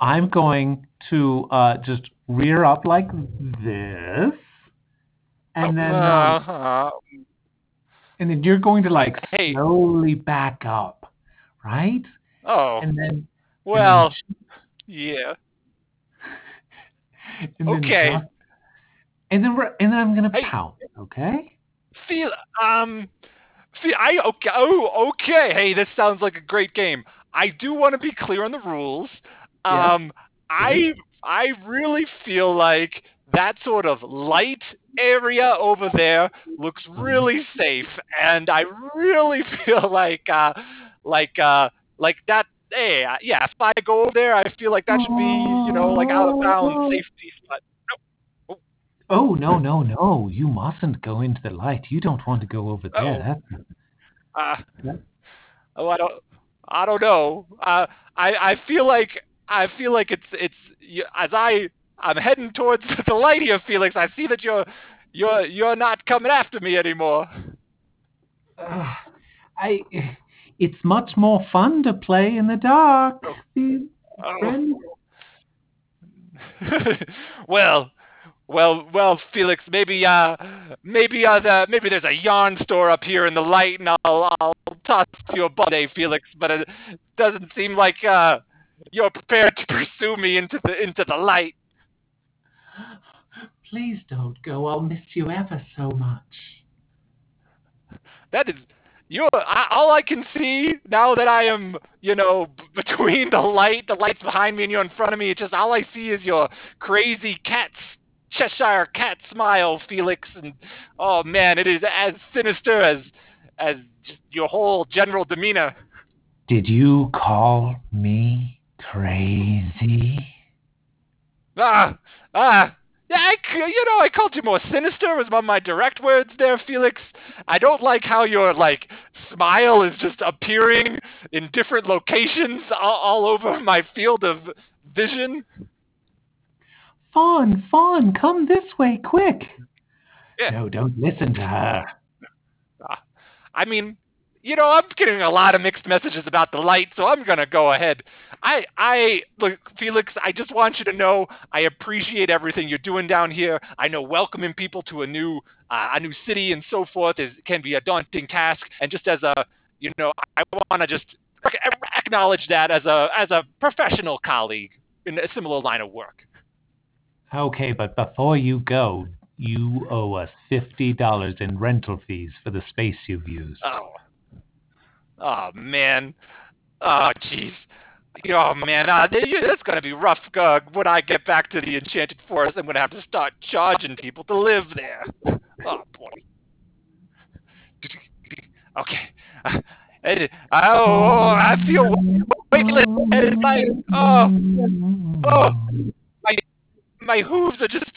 I'm going to uh, just rear up like this, and then um, uh, and then you're going to like Hey. slowly back up, right? oh, And then and well, then- yeah, and okay. and then we're and then I'm gonna Hey. pout. Okay. feel, um, feel, I okay, oh, okay. Hey, this sounds like a great game. I do want to be clear on the rules. Yes. Um, I, I really feel like that sort of light area over there looks Mm-hmm. really safe, and I really feel like, uh, like, uh, like that hey, yeah, if I go over there, I feel like that should be, you know, like out of bounds safety. But Oh no no no! You mustn't go into the light. You don't want to go over there. Oh. That's uh, Yeah. oh, I don't, I don't know. Uh, I I feel like I feel like it's it's as I I'm heading towards the light here, Felix. I see that you're you're you're not coming after me anymore. Ugh, I. It's much more fun to play in the dark. The Oh. well, well, well, Felix. Maybe, uh, maybe, uh, the, maybe there's a yarn store up here in the light, and I'll, I'll toss you a day, Felix. But it doesn't seem like uh, you're prepared to pursue me into the into the light. Please don't go. I'll miss you ever so much. That is, you're I, all I can see now that I am, you know, b- between the light, the light's behind me, and you're in front of me. It's just all I see is your crazy cat's Cheshire cat smile, Felix, and oh man, it is as sinister as as just your whole general demeanor. Did you call me crazy? Ah, ah. Yeah, I, you know, I called you more sinister was one of my direct words there, Felix. I don't like how your like smile is just appearing in different locations all, all over my field of vision. Fawn, Fawn, come this way, quick. Yeah. No, don't listen to her. Ah, I mean, you know, I'm getting a lot of mixed messages about the light, so I'm gonna go ahead. I, I look, Felix. I just want you to know I appreciate everything you're doing down here. I know welcoming people to a new, uh, a new city and so forth is can be a daunting task. And just as a, you know, I want to just acknowledge that as a as a professional colleague in a similar line of work. Okay, but before you go, you owe us $50 in rental fees for the space you've used. Oh, oh man, oh jeez. Oh man, uh, that's gonna be rough. Uh, when I get back to the Enchanted Forest, I'm gonna have to start charging people to live there. Oh boy. Okay. Uh, oh, I feel weightless. and My oh, oh, my my hooves are just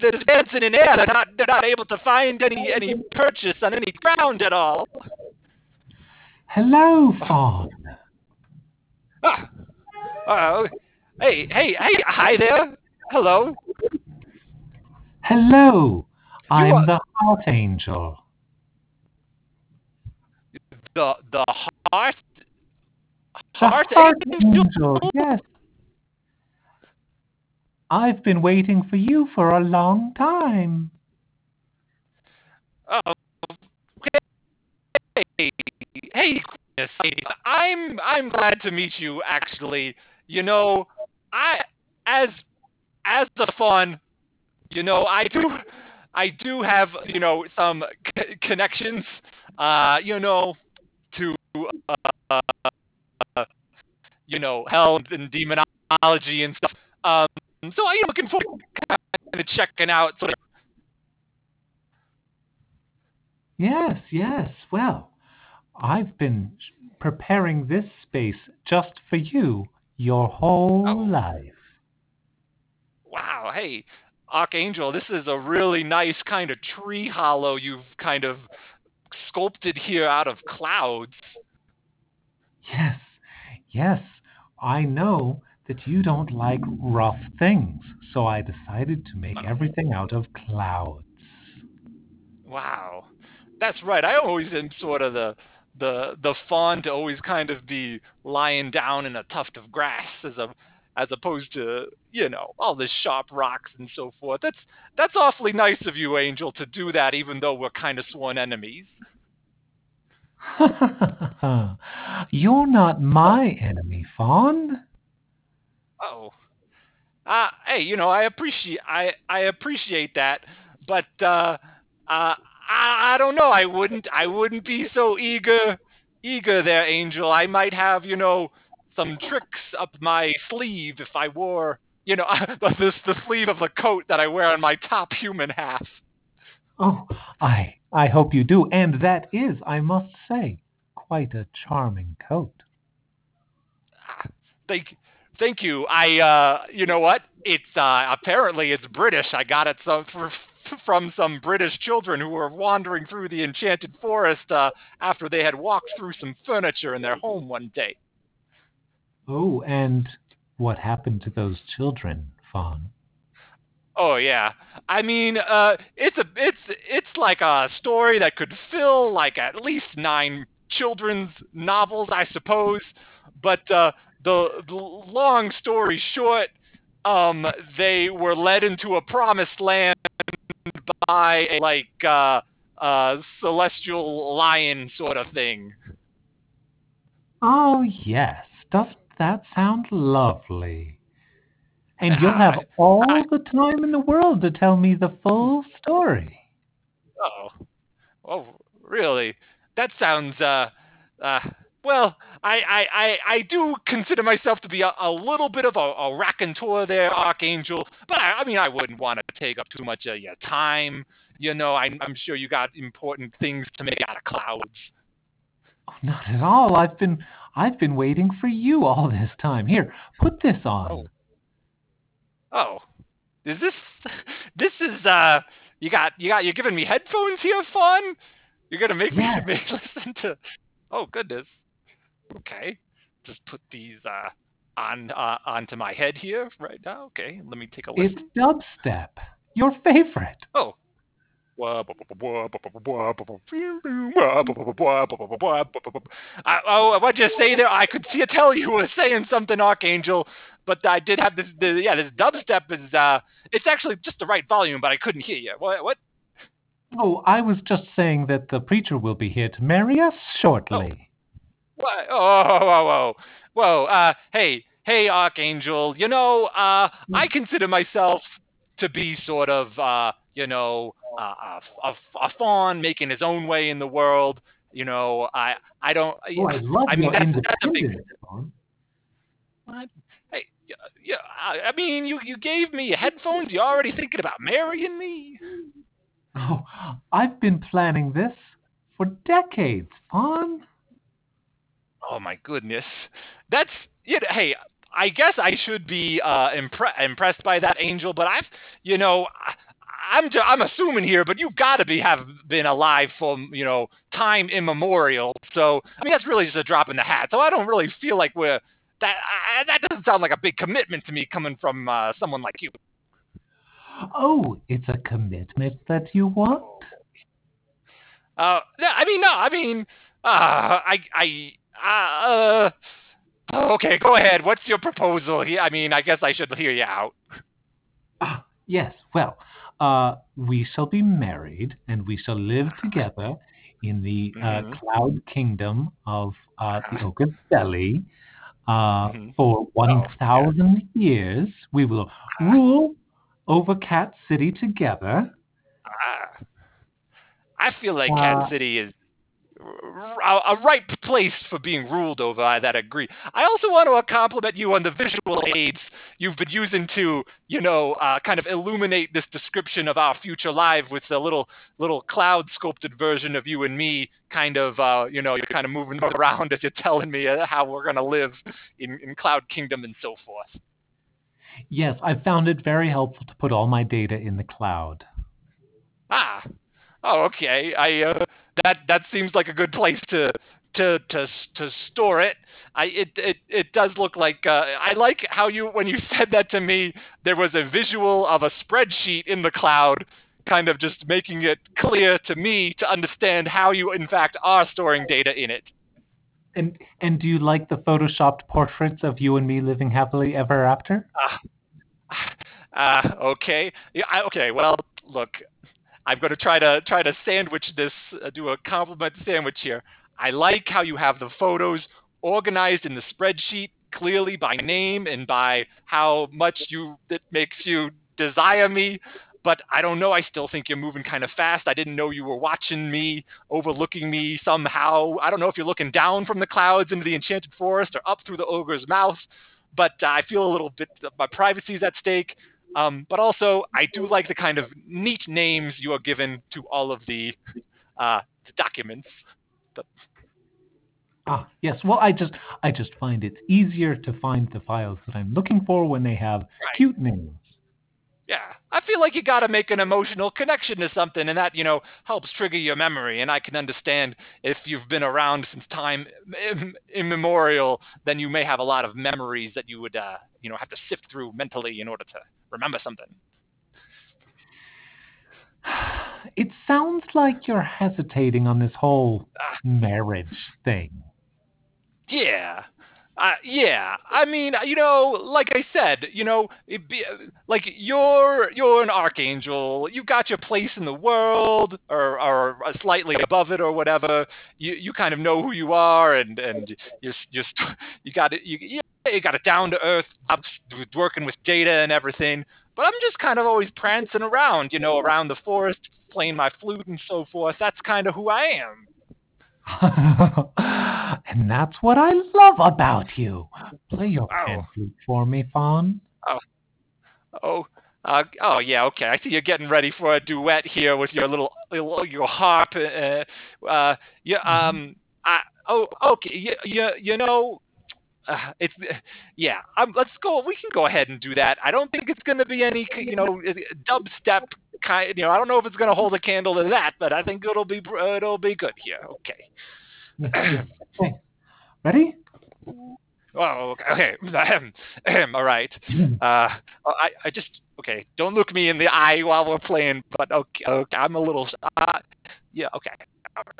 they're just dancing in air. They're not they're not able to find any any purchase on any ground at all. Hello, Fawn. Ah, uh, hey, hey, hey, hi there. Hello. Hello. I'm are- the Heart Angel. The the heart The Heart Angel? Angel? Yes. I've been waiting for you for a long time. Oh, hey, hey, goodness. I'm I'm glad to meet you. Actually, you know, I as as a fawn, you know, I do I do have you know some c- connections. Uh, you know, to uh, uh, you know hell and demonology and stuff. Um, so I'm looking forward to kind of checking out sort of Yes, yes. Well, I've been preparing this space just for you your whole Oh. life. Wow, hey, Archangel, this is a really nice kind of tree hollow you've kind of sculpted here out of clouds. Yes, yes. I know that you don't like rough things, so I decided to make uh-huh. everything out of clouds. Wow. That's right. I always am sort of the the the fawn to always kind of be lying down in a tuft of grass as a as opposed to, you know, all the sharp rocks and so forth. That's that's awfully nice of you, Angel, to do that even though we're kind of sworn enemies. You're not my enemy, Fawn. Oh. Uh, hey, you know, I appreciate I I appreciate that, but uh, uh, I I don't know. I wouldn't I wouldn't be so eager eager there, Angel. I might have you know some tricks up my sleeve if I wore you know this the sleeve of the coat that I wear on my top human half. Oh, I I hope you do, and that is, I must say, quite a charming coat. thank, thank you. I, uh, you know what? It's uh, apparently it's British. I got it some for, from some British children who were wandering through the enchanted forest uh, after they had walked through some furniture in their home one day. Oh, and what happened to those children, Fawn? Oh yeah. I mean, uh, it's a it's it's like a story that could fill like at least nine children's novels, I suppose. But uh, the, the long story short, um, they were led into a promised land by a like uh, uh, celestial lion sort of thing. Oh, yes. Doesn't that sound lovely? And you'll have all the time in the world to tell me the full story. Oh, oh, really? That sounds uh, uh. Well, I, I, I, I do consider myself to be a, a little bit of a, a raconteur there, Archangel. But I, I mean, I wouldn't want to take up too much of your time. You know, I, I'm sure you got important things to make out of clouds. Oh, not at all. I've been I've been waiting for you all this time. Here, put this on. Oh. Oh, is this this is uh you got you got you're giving me headphones here, Fawn? You're gonna make Yes. me, me listen to Oh goodness. Okay. Just put these uh on uh, onto my head here right now. Okay, let me take a listen. It's dubstep. Your favorite. Oh. I, oh, what'd you say there? I could see you tell you were saying something, Archangel, but I did have this. The, yeah, this dubstep is. uh It's actually just the right volume, but I couldn't hear you. What? What? Oh, I was just saying that the preacher will be here to marry us shortly. What? Oh, whoa, whoa, whoa, whoa! Uh, hey, hey, Archangel. You know, uh, I consider myself to be sort of, uh, you know, uh, a, a, a fawn making his own way in the world. You know, I, I don't. Oh, I love I mean, that's- that's a big- What? Hey, yeah, I I mean, you you gave me headphones. You already thinking about marrying me? Oh, I've been planning this for decades, Fawn. Oh my goodness, that's you know, hey. I guess I should be uh, impre- impressed by that angel, but I've, you know, I, I'm ju- I'm assuming here, but you got to be have been alive for you know time immemorial. So I mean, that's really just a drop in the hat. So I don't really feel like we're that. I, that doesn't sound like a big commitment to me coming from uh, someone like you. Oh, it's a commitment that you want? Uh, no, I mean, no, I mean, uh, I, I, uh, uh, okay, go ahead. What's your proposal? here? I mean, I guess I should hear you out. Ah, yes. Well, uh, we shall be married and we shall live together in the uh, Mhm. cloud kingdom of uh, the Ogre's Belly uh, Mhm. for 1,000 years. We will rule over Cat City together. Ah, I feel like Cat City is a, a right place for being ruled over. I that agree. I also want to compliment you on the visual aids you've been using to, you know, uh, kind of illuminate this description of our future life with the little little cloud sculpted version of you and me, kind of, uh, you know, you're kind of moving around as you're telling me uh, how we're gonna live in, in Cloud Kingdom and so forth. Yes, I found it very helpful to put all my data in the cloud. Ah, oh, okay. I uh, that that seems like a good place to to to to store it. I it it it does look like uh, I like how you when you said that to me, there was a visual of a spreadsheet in the cloud, kind of just making it clear to me to understand how you in fact are storing data in it. And and do you like the photoshopped portraits of you and me living happily ever after? Uh, okay. Yeah, I, okay. Well, look, I'm going to try to try to sandwich this, uh, do a compliment sandwich here. I like how you have the photos organized in the spreadsheet clearly by name and by how much you it makes you desire me. But I don't know. I still think you're moving kind of fast. I didn't know you were watching me, overlooking me somehow. I don't know if you're looking down from the clouds into the enchanted forest or up through the ogre's mouth. But I feel a little bit my privacy's at stake. Um, but also, I do like the kind of neat names you are given to all of the, uh, the documents. Ah, yes. Well, I just I just find it's easier to find the files that I'm looking for when they have Right. cute names. Yeah, I feel like you got to make an emotional connection to something, and that you know helps trigger your memory. And I can understand if you've been around since time im- immemorial, then you may have a lot of memories that you would uh, you know have to sift through mentally in order to remember something. It sounds like you're hesitating on this whole Ah. marriage thing. Yeah. Uh, yeah, I mean, you know, like I said, you know, it be, like you're you're an archangel. You've got your place in the world, or or slightly above it, or whatever. You you kind of know who you are, and and you're just you got it. You you got it down to earth. I'm working with data and everything, but I'm just kind of always prancing around, you know, around the forest, playing my flute and so forth. That's kind of who I am. and that's what I love about you. Play your Wow. pan flute for me, Fawn. Oh, uh, oh yeah, okay. I see you're getting ready for a duet here with your little, little your harp. Uh, uh, yeah, um, I, oh, okay. You, you, you know, uh, it's yeah. Um, let's go. We can go ahead and do that. I don't think it's going to be any, you know, dubstep kind. You know, I don't know if it's going to hold a candle to that, but I think it'll be it'll be good here. Okay. Yes, yes. Okay. Ready? Oh, okay. okay. All right. Uh, I, I just okay. Don't look me in the eye while we're playing. But okay, okay I'm a little. Uh, yeah. Okay.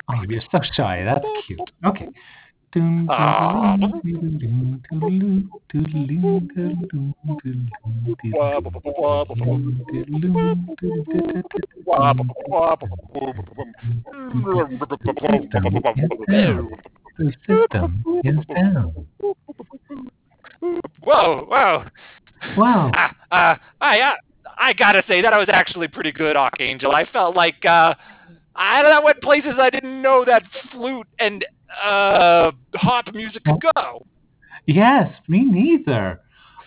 Oh, you're so shy. That's cute. Okay. The system is down. Whoa, whoa. Wow. Uh, uh, I, uh, I gotta say, that was actually pretty good, Archangel. I felt like, uh, I don't know what places I didn't know that flute and uh, harp music could go. Yes, me neither.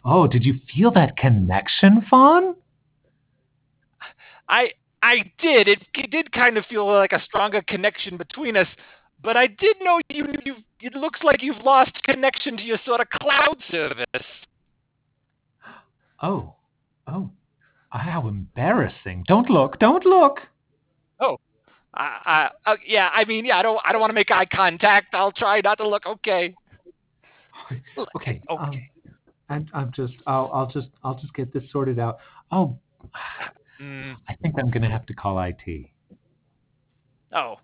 Oh, did you feel that connection, Fawn? I I did. It, it did kind of feel like a stronger connection between us, but I did know you. You. It looks like you've lost connection to your sort of cloud service. Oh, oh, how embarrassing! Don't look! Don't look! I, I, uh, yeah, I mean, yeah, I don't. I don't want to make eye contact. I'll try not to look. Okay. Okay, um, Okay. I'm, I'm just, I'll, I'll just, I'll just get this sorted out. Oh, Mm, I think I'm gonna have to call IT. oh.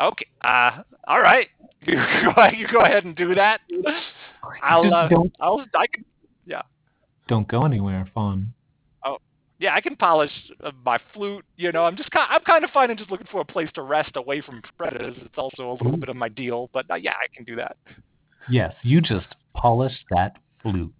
Okay. Uh. All right. You go. You go ahead and do that. I'll. Uh, I'll. I can. Yeah. Don't go anywhere, Fawn. Yeah, I can polish uh, my flute. You know, I'm just. Kind, I'm kind of fine and just looking for a place to rest away from predators. It's also a little bit of my deal, but uh, yeah, I can do that. Yes, you just polish that flute.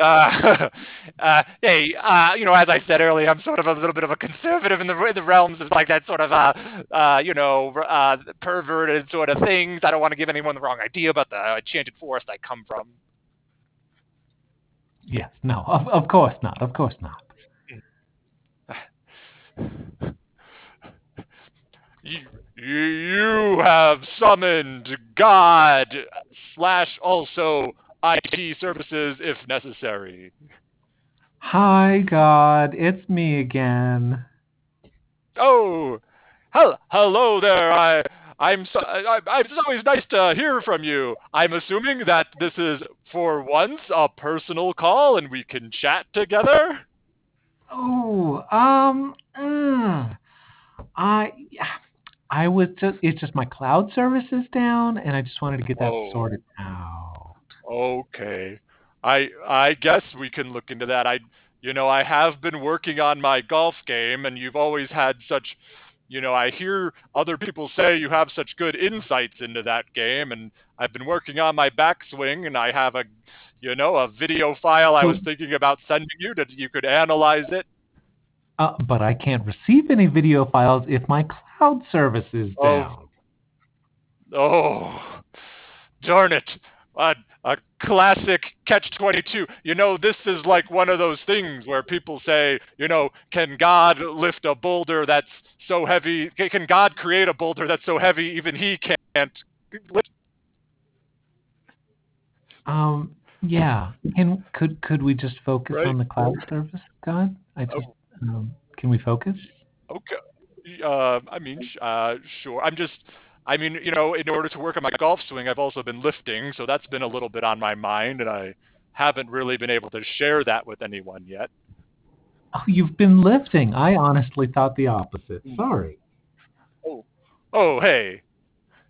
Uh, uh, hey, uh, you know, as I said earlier, I'm sort of a little bit of a conservative in the in the realms of like that sort of, uh, uh, you know, uh, perverted sort of things. I don't want to give anyone the wrong idea about the enchanted forest I come from. Yes, no, of, of course not. Of course not. You, you have summoned God slash also IT services if necessary. Hi, God, it's me again. Oh, hel- hello there. I, I'm so, I, I, it's always nice to hear from you. I'm assuming that this is for once a personal call and we can chat together. Oh, um, uh, I, I was just, it's just my cloud service is down, and I just wanted to get that Oh. sorted out. Okay. I I guess we can look into that. I you know, I have been working on my golf game and you've always had such you know, I hear other people say you have such good insights into that game and I've been working on my backswing and I have a you know, a video file I was thinking about sending you that you could analyze it. Uh, but I can't receive any video files if my cloud service is Oh. down. Oh, darn it. A, a classic catch 22. You know, this is like one of those things where people say, you know, can God lift a boulder that's so heavy? Can God create a boulder that's so heavy even he can't lift? Um, yeah. Can could could we just focus Right. on the cloud service, God? I just um, can we focus? Okay. Uh, I mean, uh, sure. I'm just. I mean, you know, in order to work on my golf swing, I've also been lifting, so that's been a little bit on my mind, and I haven't really been able to share that with anyone yet. Oh, you've been lifting. I honestly thought the opposite. Mm. Sorry. Oh, oh, hey.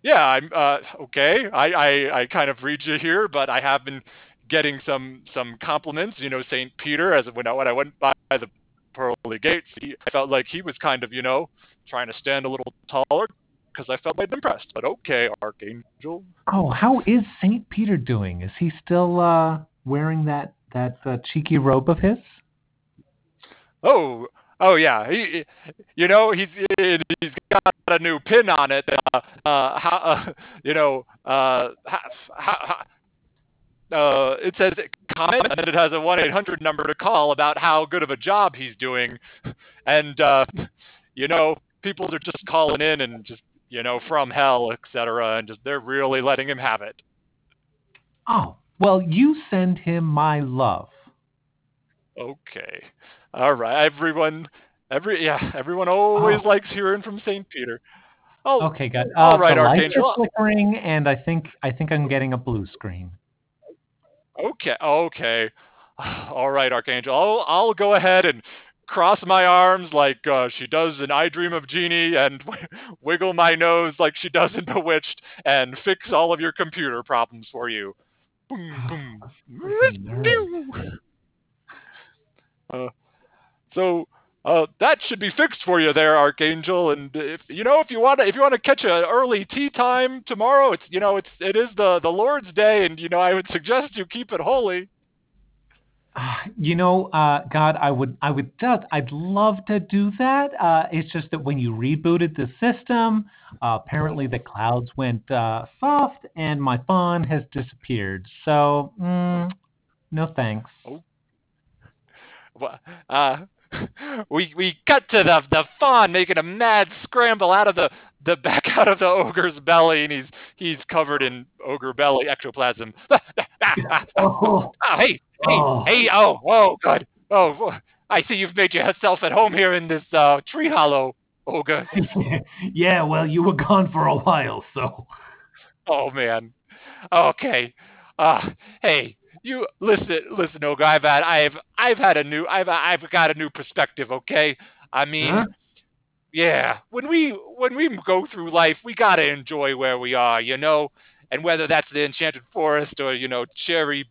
Yeah, I'm uh okay. I I I kind of read you here, but I have been getting some some compliments, you know, St. Peter as when I when I went by the pearly gates, he, I felt like he was kind of, you know, trying to stand a little taller because I felt quite impressed. But okay, Archangel. Oh, how is Saint Peter doing? Is he still uh, wearing that that uh, cheeky robe of his? Oh, oh yeah. He, you know, he's he's got a new pin on it. Uh, uh, how, uh you know, uh, how, how, uh, it says comment, and it has a one eight hundred number to call about how good of a job he's doing, and uh, you know, people are just calling in and just you know from hell, etc., and just they're really letting him have it. Oh, well, you send him my love. Okay, all right, everyone. Every yeah, everyone always Oh. likes hearing from Saint Peter. Oh, Okay, good. All Uh, right, the lights are flickering, and I think I think I'm getting a blue screen. Okay, okay. All right, Archangel. I'll, I'll go ahead and cross my arms like uh, she does in I Dream of Jeannie and wiggle my nose like she does in Bewitched and fix all of your computer problems for you. Boom, boom. Uh, so uh, that should be fixed for you there, Archangel. And if you know, if you want to, if you want to catch an early tee time tomorrow, it's you know, it's it is the the Lord's Day, and you know, I would suggest you keep it holy. You know, uh, God, I would, I would just, I'd love to do that. Uh, it's just that when you rebooted the system, uh, apparently the clouds went uh, soft, and my phone has disappeared. So, mm, no thanks. Wha- uh, we we cut to the the fawn making a mad scramble out of the the back out of the ogre's belly, and he's he's covered in ogre belly ectoplasm. Oh, Oh, hey, Oh. hey, oh, oh, good. Oh, I see you've made yourself at home here in this uh, tree hollow, ogre. yeah. Well, you were gone for a while, so. Oh man. Okay. Uh, hey, you listen, listen, ogre. I've had, I've, I've had a new, I've, I've got a new perspective. Okay. I mean, Huh? yeah. When we, when we go through life, we gotta enjoy where we are, you know. And whether that's the enchanted forest or you know cherry, ch-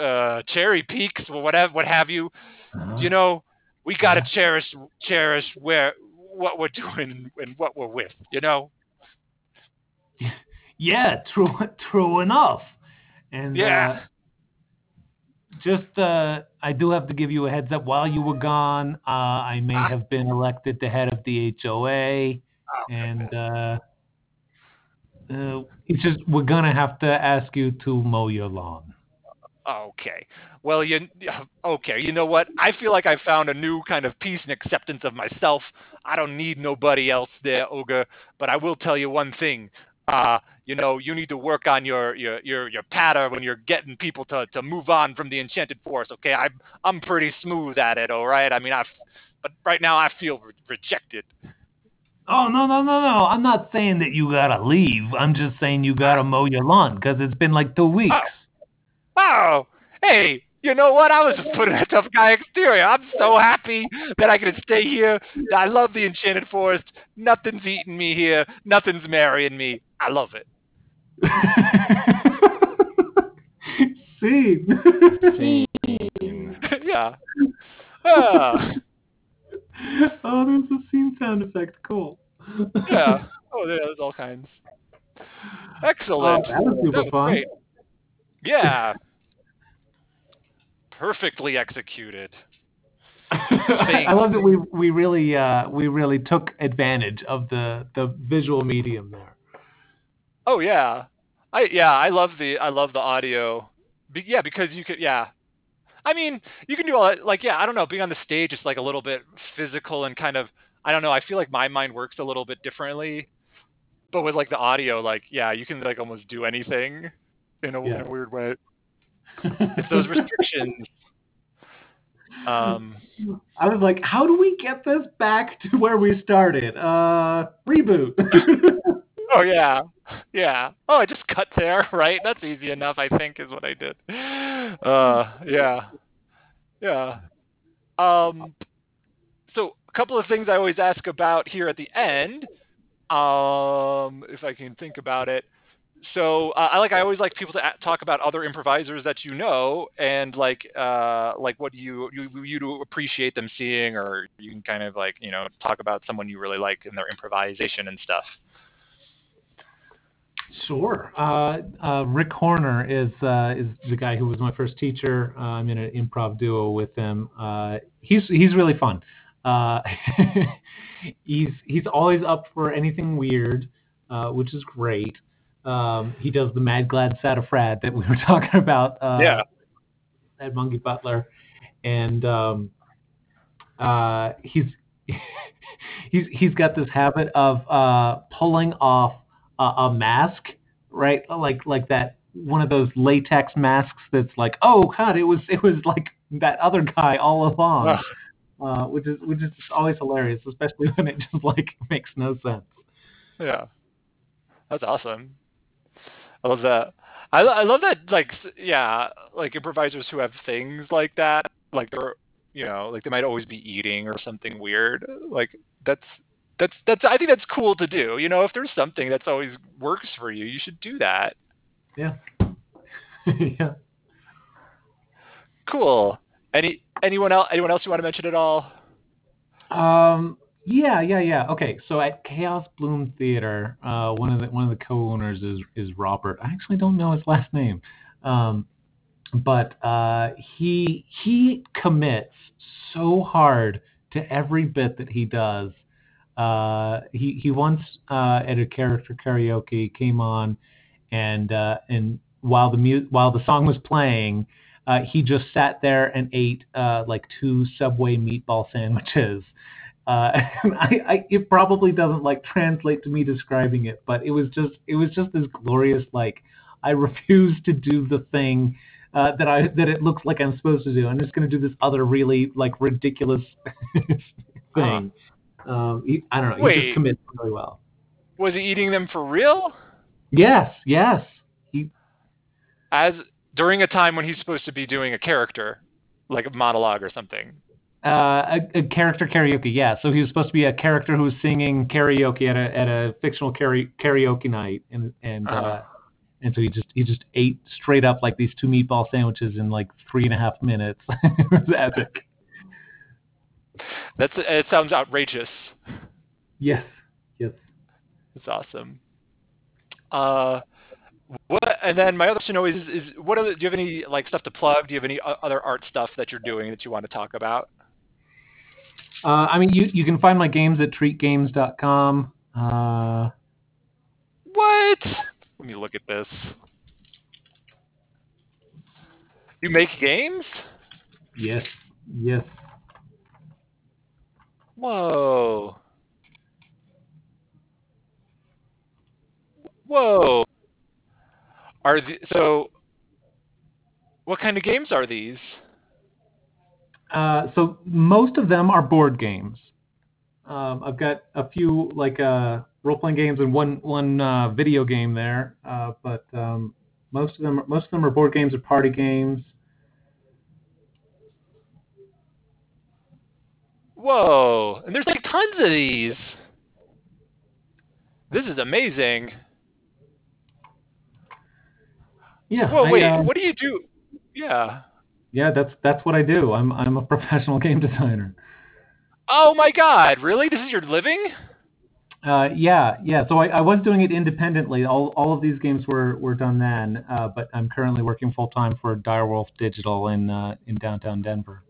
uh, cherry peaks or whatever, what have you. Uh-huh. you know we got to Yeah. cherish cherish where what we're doing and what we're with you know Yeah, true, true enough. And Yeah. uh, just, uh, I do have to give you a heads up. While you were gone, uh, I may Ah. have been elected the head of the HOA, Oh, and uh, uh, it's just we're gonna have to ask you to mow your lawn. Okay. Well you okay you know what? I feel like i found a new kind of peace and acceptance of myself. I don't need nobody else there ogre but i will tell you one thing. Uh you know you need to work on your your your, your patter when you're getting people to, to move on from the enchanted forest okay? I'm i'm pretty smooth at it all right? I mean i but right now i feel re- rejected. Oh no no no no! I'm not saying that you gotta leave. I'm just saying you gotta mow your lawn because it's been like two weeks. Oh, hey, you know what? I was just putting a tough guy exterior. I'm so happy that I can stay here. I love the Enchanted Forest. Nothing's eating me here. Nothing's marrying me. I love it. See. yeah. Ah, oh, there's a scene sound effect. Cool. yeah. Oh, yeah, there's all kinds. Excellent. Oh, that was super That was fun. great. Yeah. Perfectly executed. I love that we we really uh, we really took advantage of the the visual medium there. Oh yeah, I yeah I love the I love the audio. Be, yeah, because you could yeah. I mean, you can do all that, like yeah I don't know. Being on the stage is like a little bit physical and kind of I don't know. I feel like my mind works a little bit differently. But with like the audio, like yeah, you can like almost do anything. In a, Yeah. in a weird way. It's those restrictions. Um, I was like, how do we get this back to where we started? Uh, reboot. oh yeah, yeah. Oh, I just cut there, right? That's easy enough. I think is what I did. Uh, yeah, yeah. Um, so a couple of things I always ask about here at the end, um, if I can think about it. So uh, I like I always like people to talk about other improvisers that you know and like uh, like what you you you do appreciate them seeing or you can kind of like you know talk about someone you really like and their improvisation and stuff. Sure. Uh, uh, Rick Horner is uh, is the guy who was my first teacher. Uh, I'm in an improv duo with him. Uh, he's he's really fun. Uh, he's he's always up for anything weird, which is great. Um, he does the Mad Glad Satafrad that we were talking about. Uh, Yeah. At Monkey Butler, and um, uh, he's he's he's got this habit of uh, pulling off a, a mask, right? Like like that one of those latex masks that's like, oh god, it was it was like that other guy all along, uh, which is which is always hilarious, especially when it just like makes no sense. Yeah, that's awesome. I love that. I, I love that like yeah like improvisers who have things like that like they're you know like they might always be eating or something weird like that's that's that's I think that's cool to do you know if there's something that's always works for you you should do that Yeah. yeah. cool any anyone else anyone else you want to mention at all Um. Yeah. Yeah. Yeah. Okay. So at Chaos Bloom Theater, uh, one of the one of the co-owners is is Robert. I actually don't know his last name, um, but uh, he he commits so hard to every bit that he does. Uh, he he once uh, at a character karaoke came on, and uh, and while the mu- while the song was playing, uh, he just sat there and ate like two Subway meatball sandwiches. Uh, I, I, it probably doesn't like translate to me describing it, but it was just, it was just this glorious like, I refuse to do the thing uh, that I that it looks like I'm supposed to do. I'm just going to do this other really like ridiculous thing. Um, he, I don't know. He Wait. just commits really well. was he eating them for real Yes, yes. He as during a time when he's supposed to be doing a character like a monologue or something Uh, a, a character karaoke, yeah. So he was supposed to be a character who was singing karaoke at a at a fictional karaoke karaoke night, and and uh, Uh-huh. and so he just he just ate straight up like these two meatball sandwiches in like three and a half minutes. it was epic. that's it sounds outrageous Yes, yes. That's awesome. Uh, what? And then my other question always is, is what other, do you have any like stuff to plug? Do you have any other art stuff that you're doing that you want to talk about? Uh, I mean, you you can find my games at treatgames.com. Uh, What? Let me look at this. You make games? yes, yes. Whoa. Whoa. Are the, so? What kind of games are these? Uh, so most of them are board games. Um, I've got a few like uh, role-playing games and one one uh, video game there, uh, but um, most of them most of them are board games or party games. Whoa! And there's like tons of these. This is amazing. Yeah. Whoa, I, wait, uh, what do you do? Yeah. Yeah, that's that's what I do. I'm I'm a professional game designer. Oh my god, really? This is your living? Uh, yeah, yeah. So I, I was doing it independently. All all of these games were, were done then, uh, but I'm currently working full time for Direwolf Digital in uh, in downtown Denver.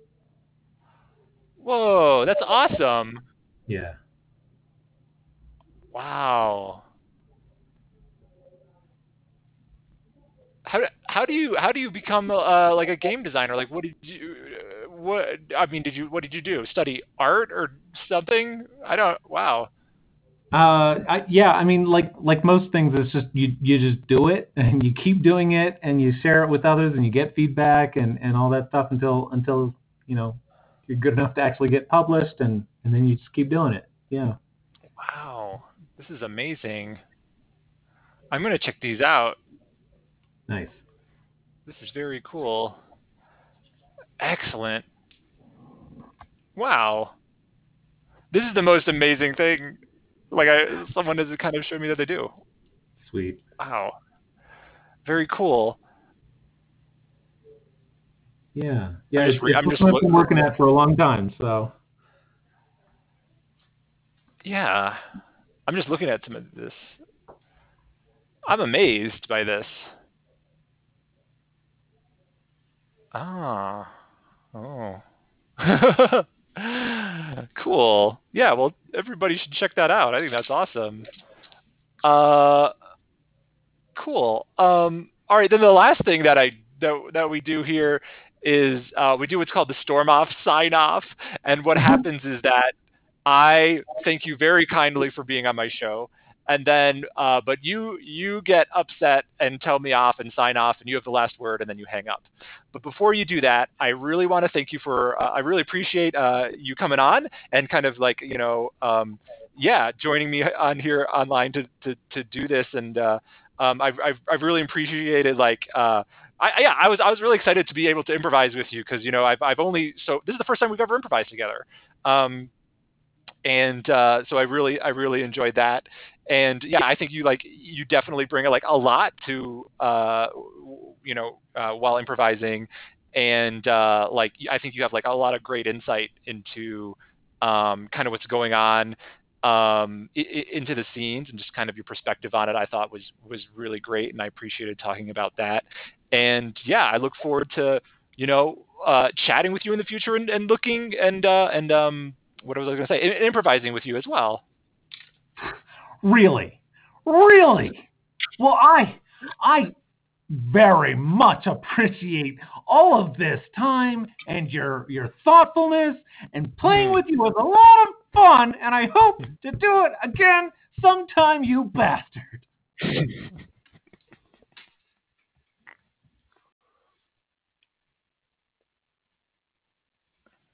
Whoa, that's awesome. Yeah. Wow. How, do- how do you how do you become uh, like a game designer? Like what did you uh, what I mean did you what did you do? Study art or something? I don't wow. Uh, I, yeah, I mean, like like most things, it's just you you just do it and you keep doing it and you share it with others and you get feedback and, and all that stuff until until you know you're good enough to actually get published and and then you just keep doing it. Yeah. Wow, this is amazing. I'm gonna check these out. Nice. This is very cool. Excellent. Wow. This is the most amazing thing. Like I, someone has kind of showed me that they do. Sweet. Wow. Very cool. Yeah. Yeah. I'm just, it's, I'm just I've been working at for a long time. So Yeah. I'm just looking at some of this. I'm amazed by this. Ah. Oh. cool. Yeah, well, everybody should check that out. I think that's awesome. Uh cool. Um all right, then the last thing that I that that we do here is uh, we do what's called the storm off sign off and what happens is that I thank you very kindly for being on my show. And then, uh, but you you get upset and tell me off and sign off, and you have the last word, and then you hang up. But before you do that, I really want to thank you for. Uh, I really appreciate uh, you coming on and kind of like you know, um, yeah, joining me on here online to to, to do this. And uh, um, I've, I've I've really appreciated like. Uh, I, yeah, I was I was really excited to be able to improvise with you because you know I've I've only so this is the first time we've ever improvised together, um, and uh, so I really I really enjoyed that, and yeah, I think you like you definitely bring like a lot to uh, you know uh, while improvising, and uh, like I think you have like a lot of great insight into um, kind of what's going on um, i- i- into the scenes and just kind of your perspective on it. I thought was was really great, and I appreciated talking about that. And yeah, I look forward to you know uh, chatting with you in the future and, and looking and uh, and um, what was I going to say? And improvising with you as well. really, really. Well, I I very much appreciate all of this time and your your thoughtfulness and playing with you was a lot of fun and I hope to do it again sometime you bastard.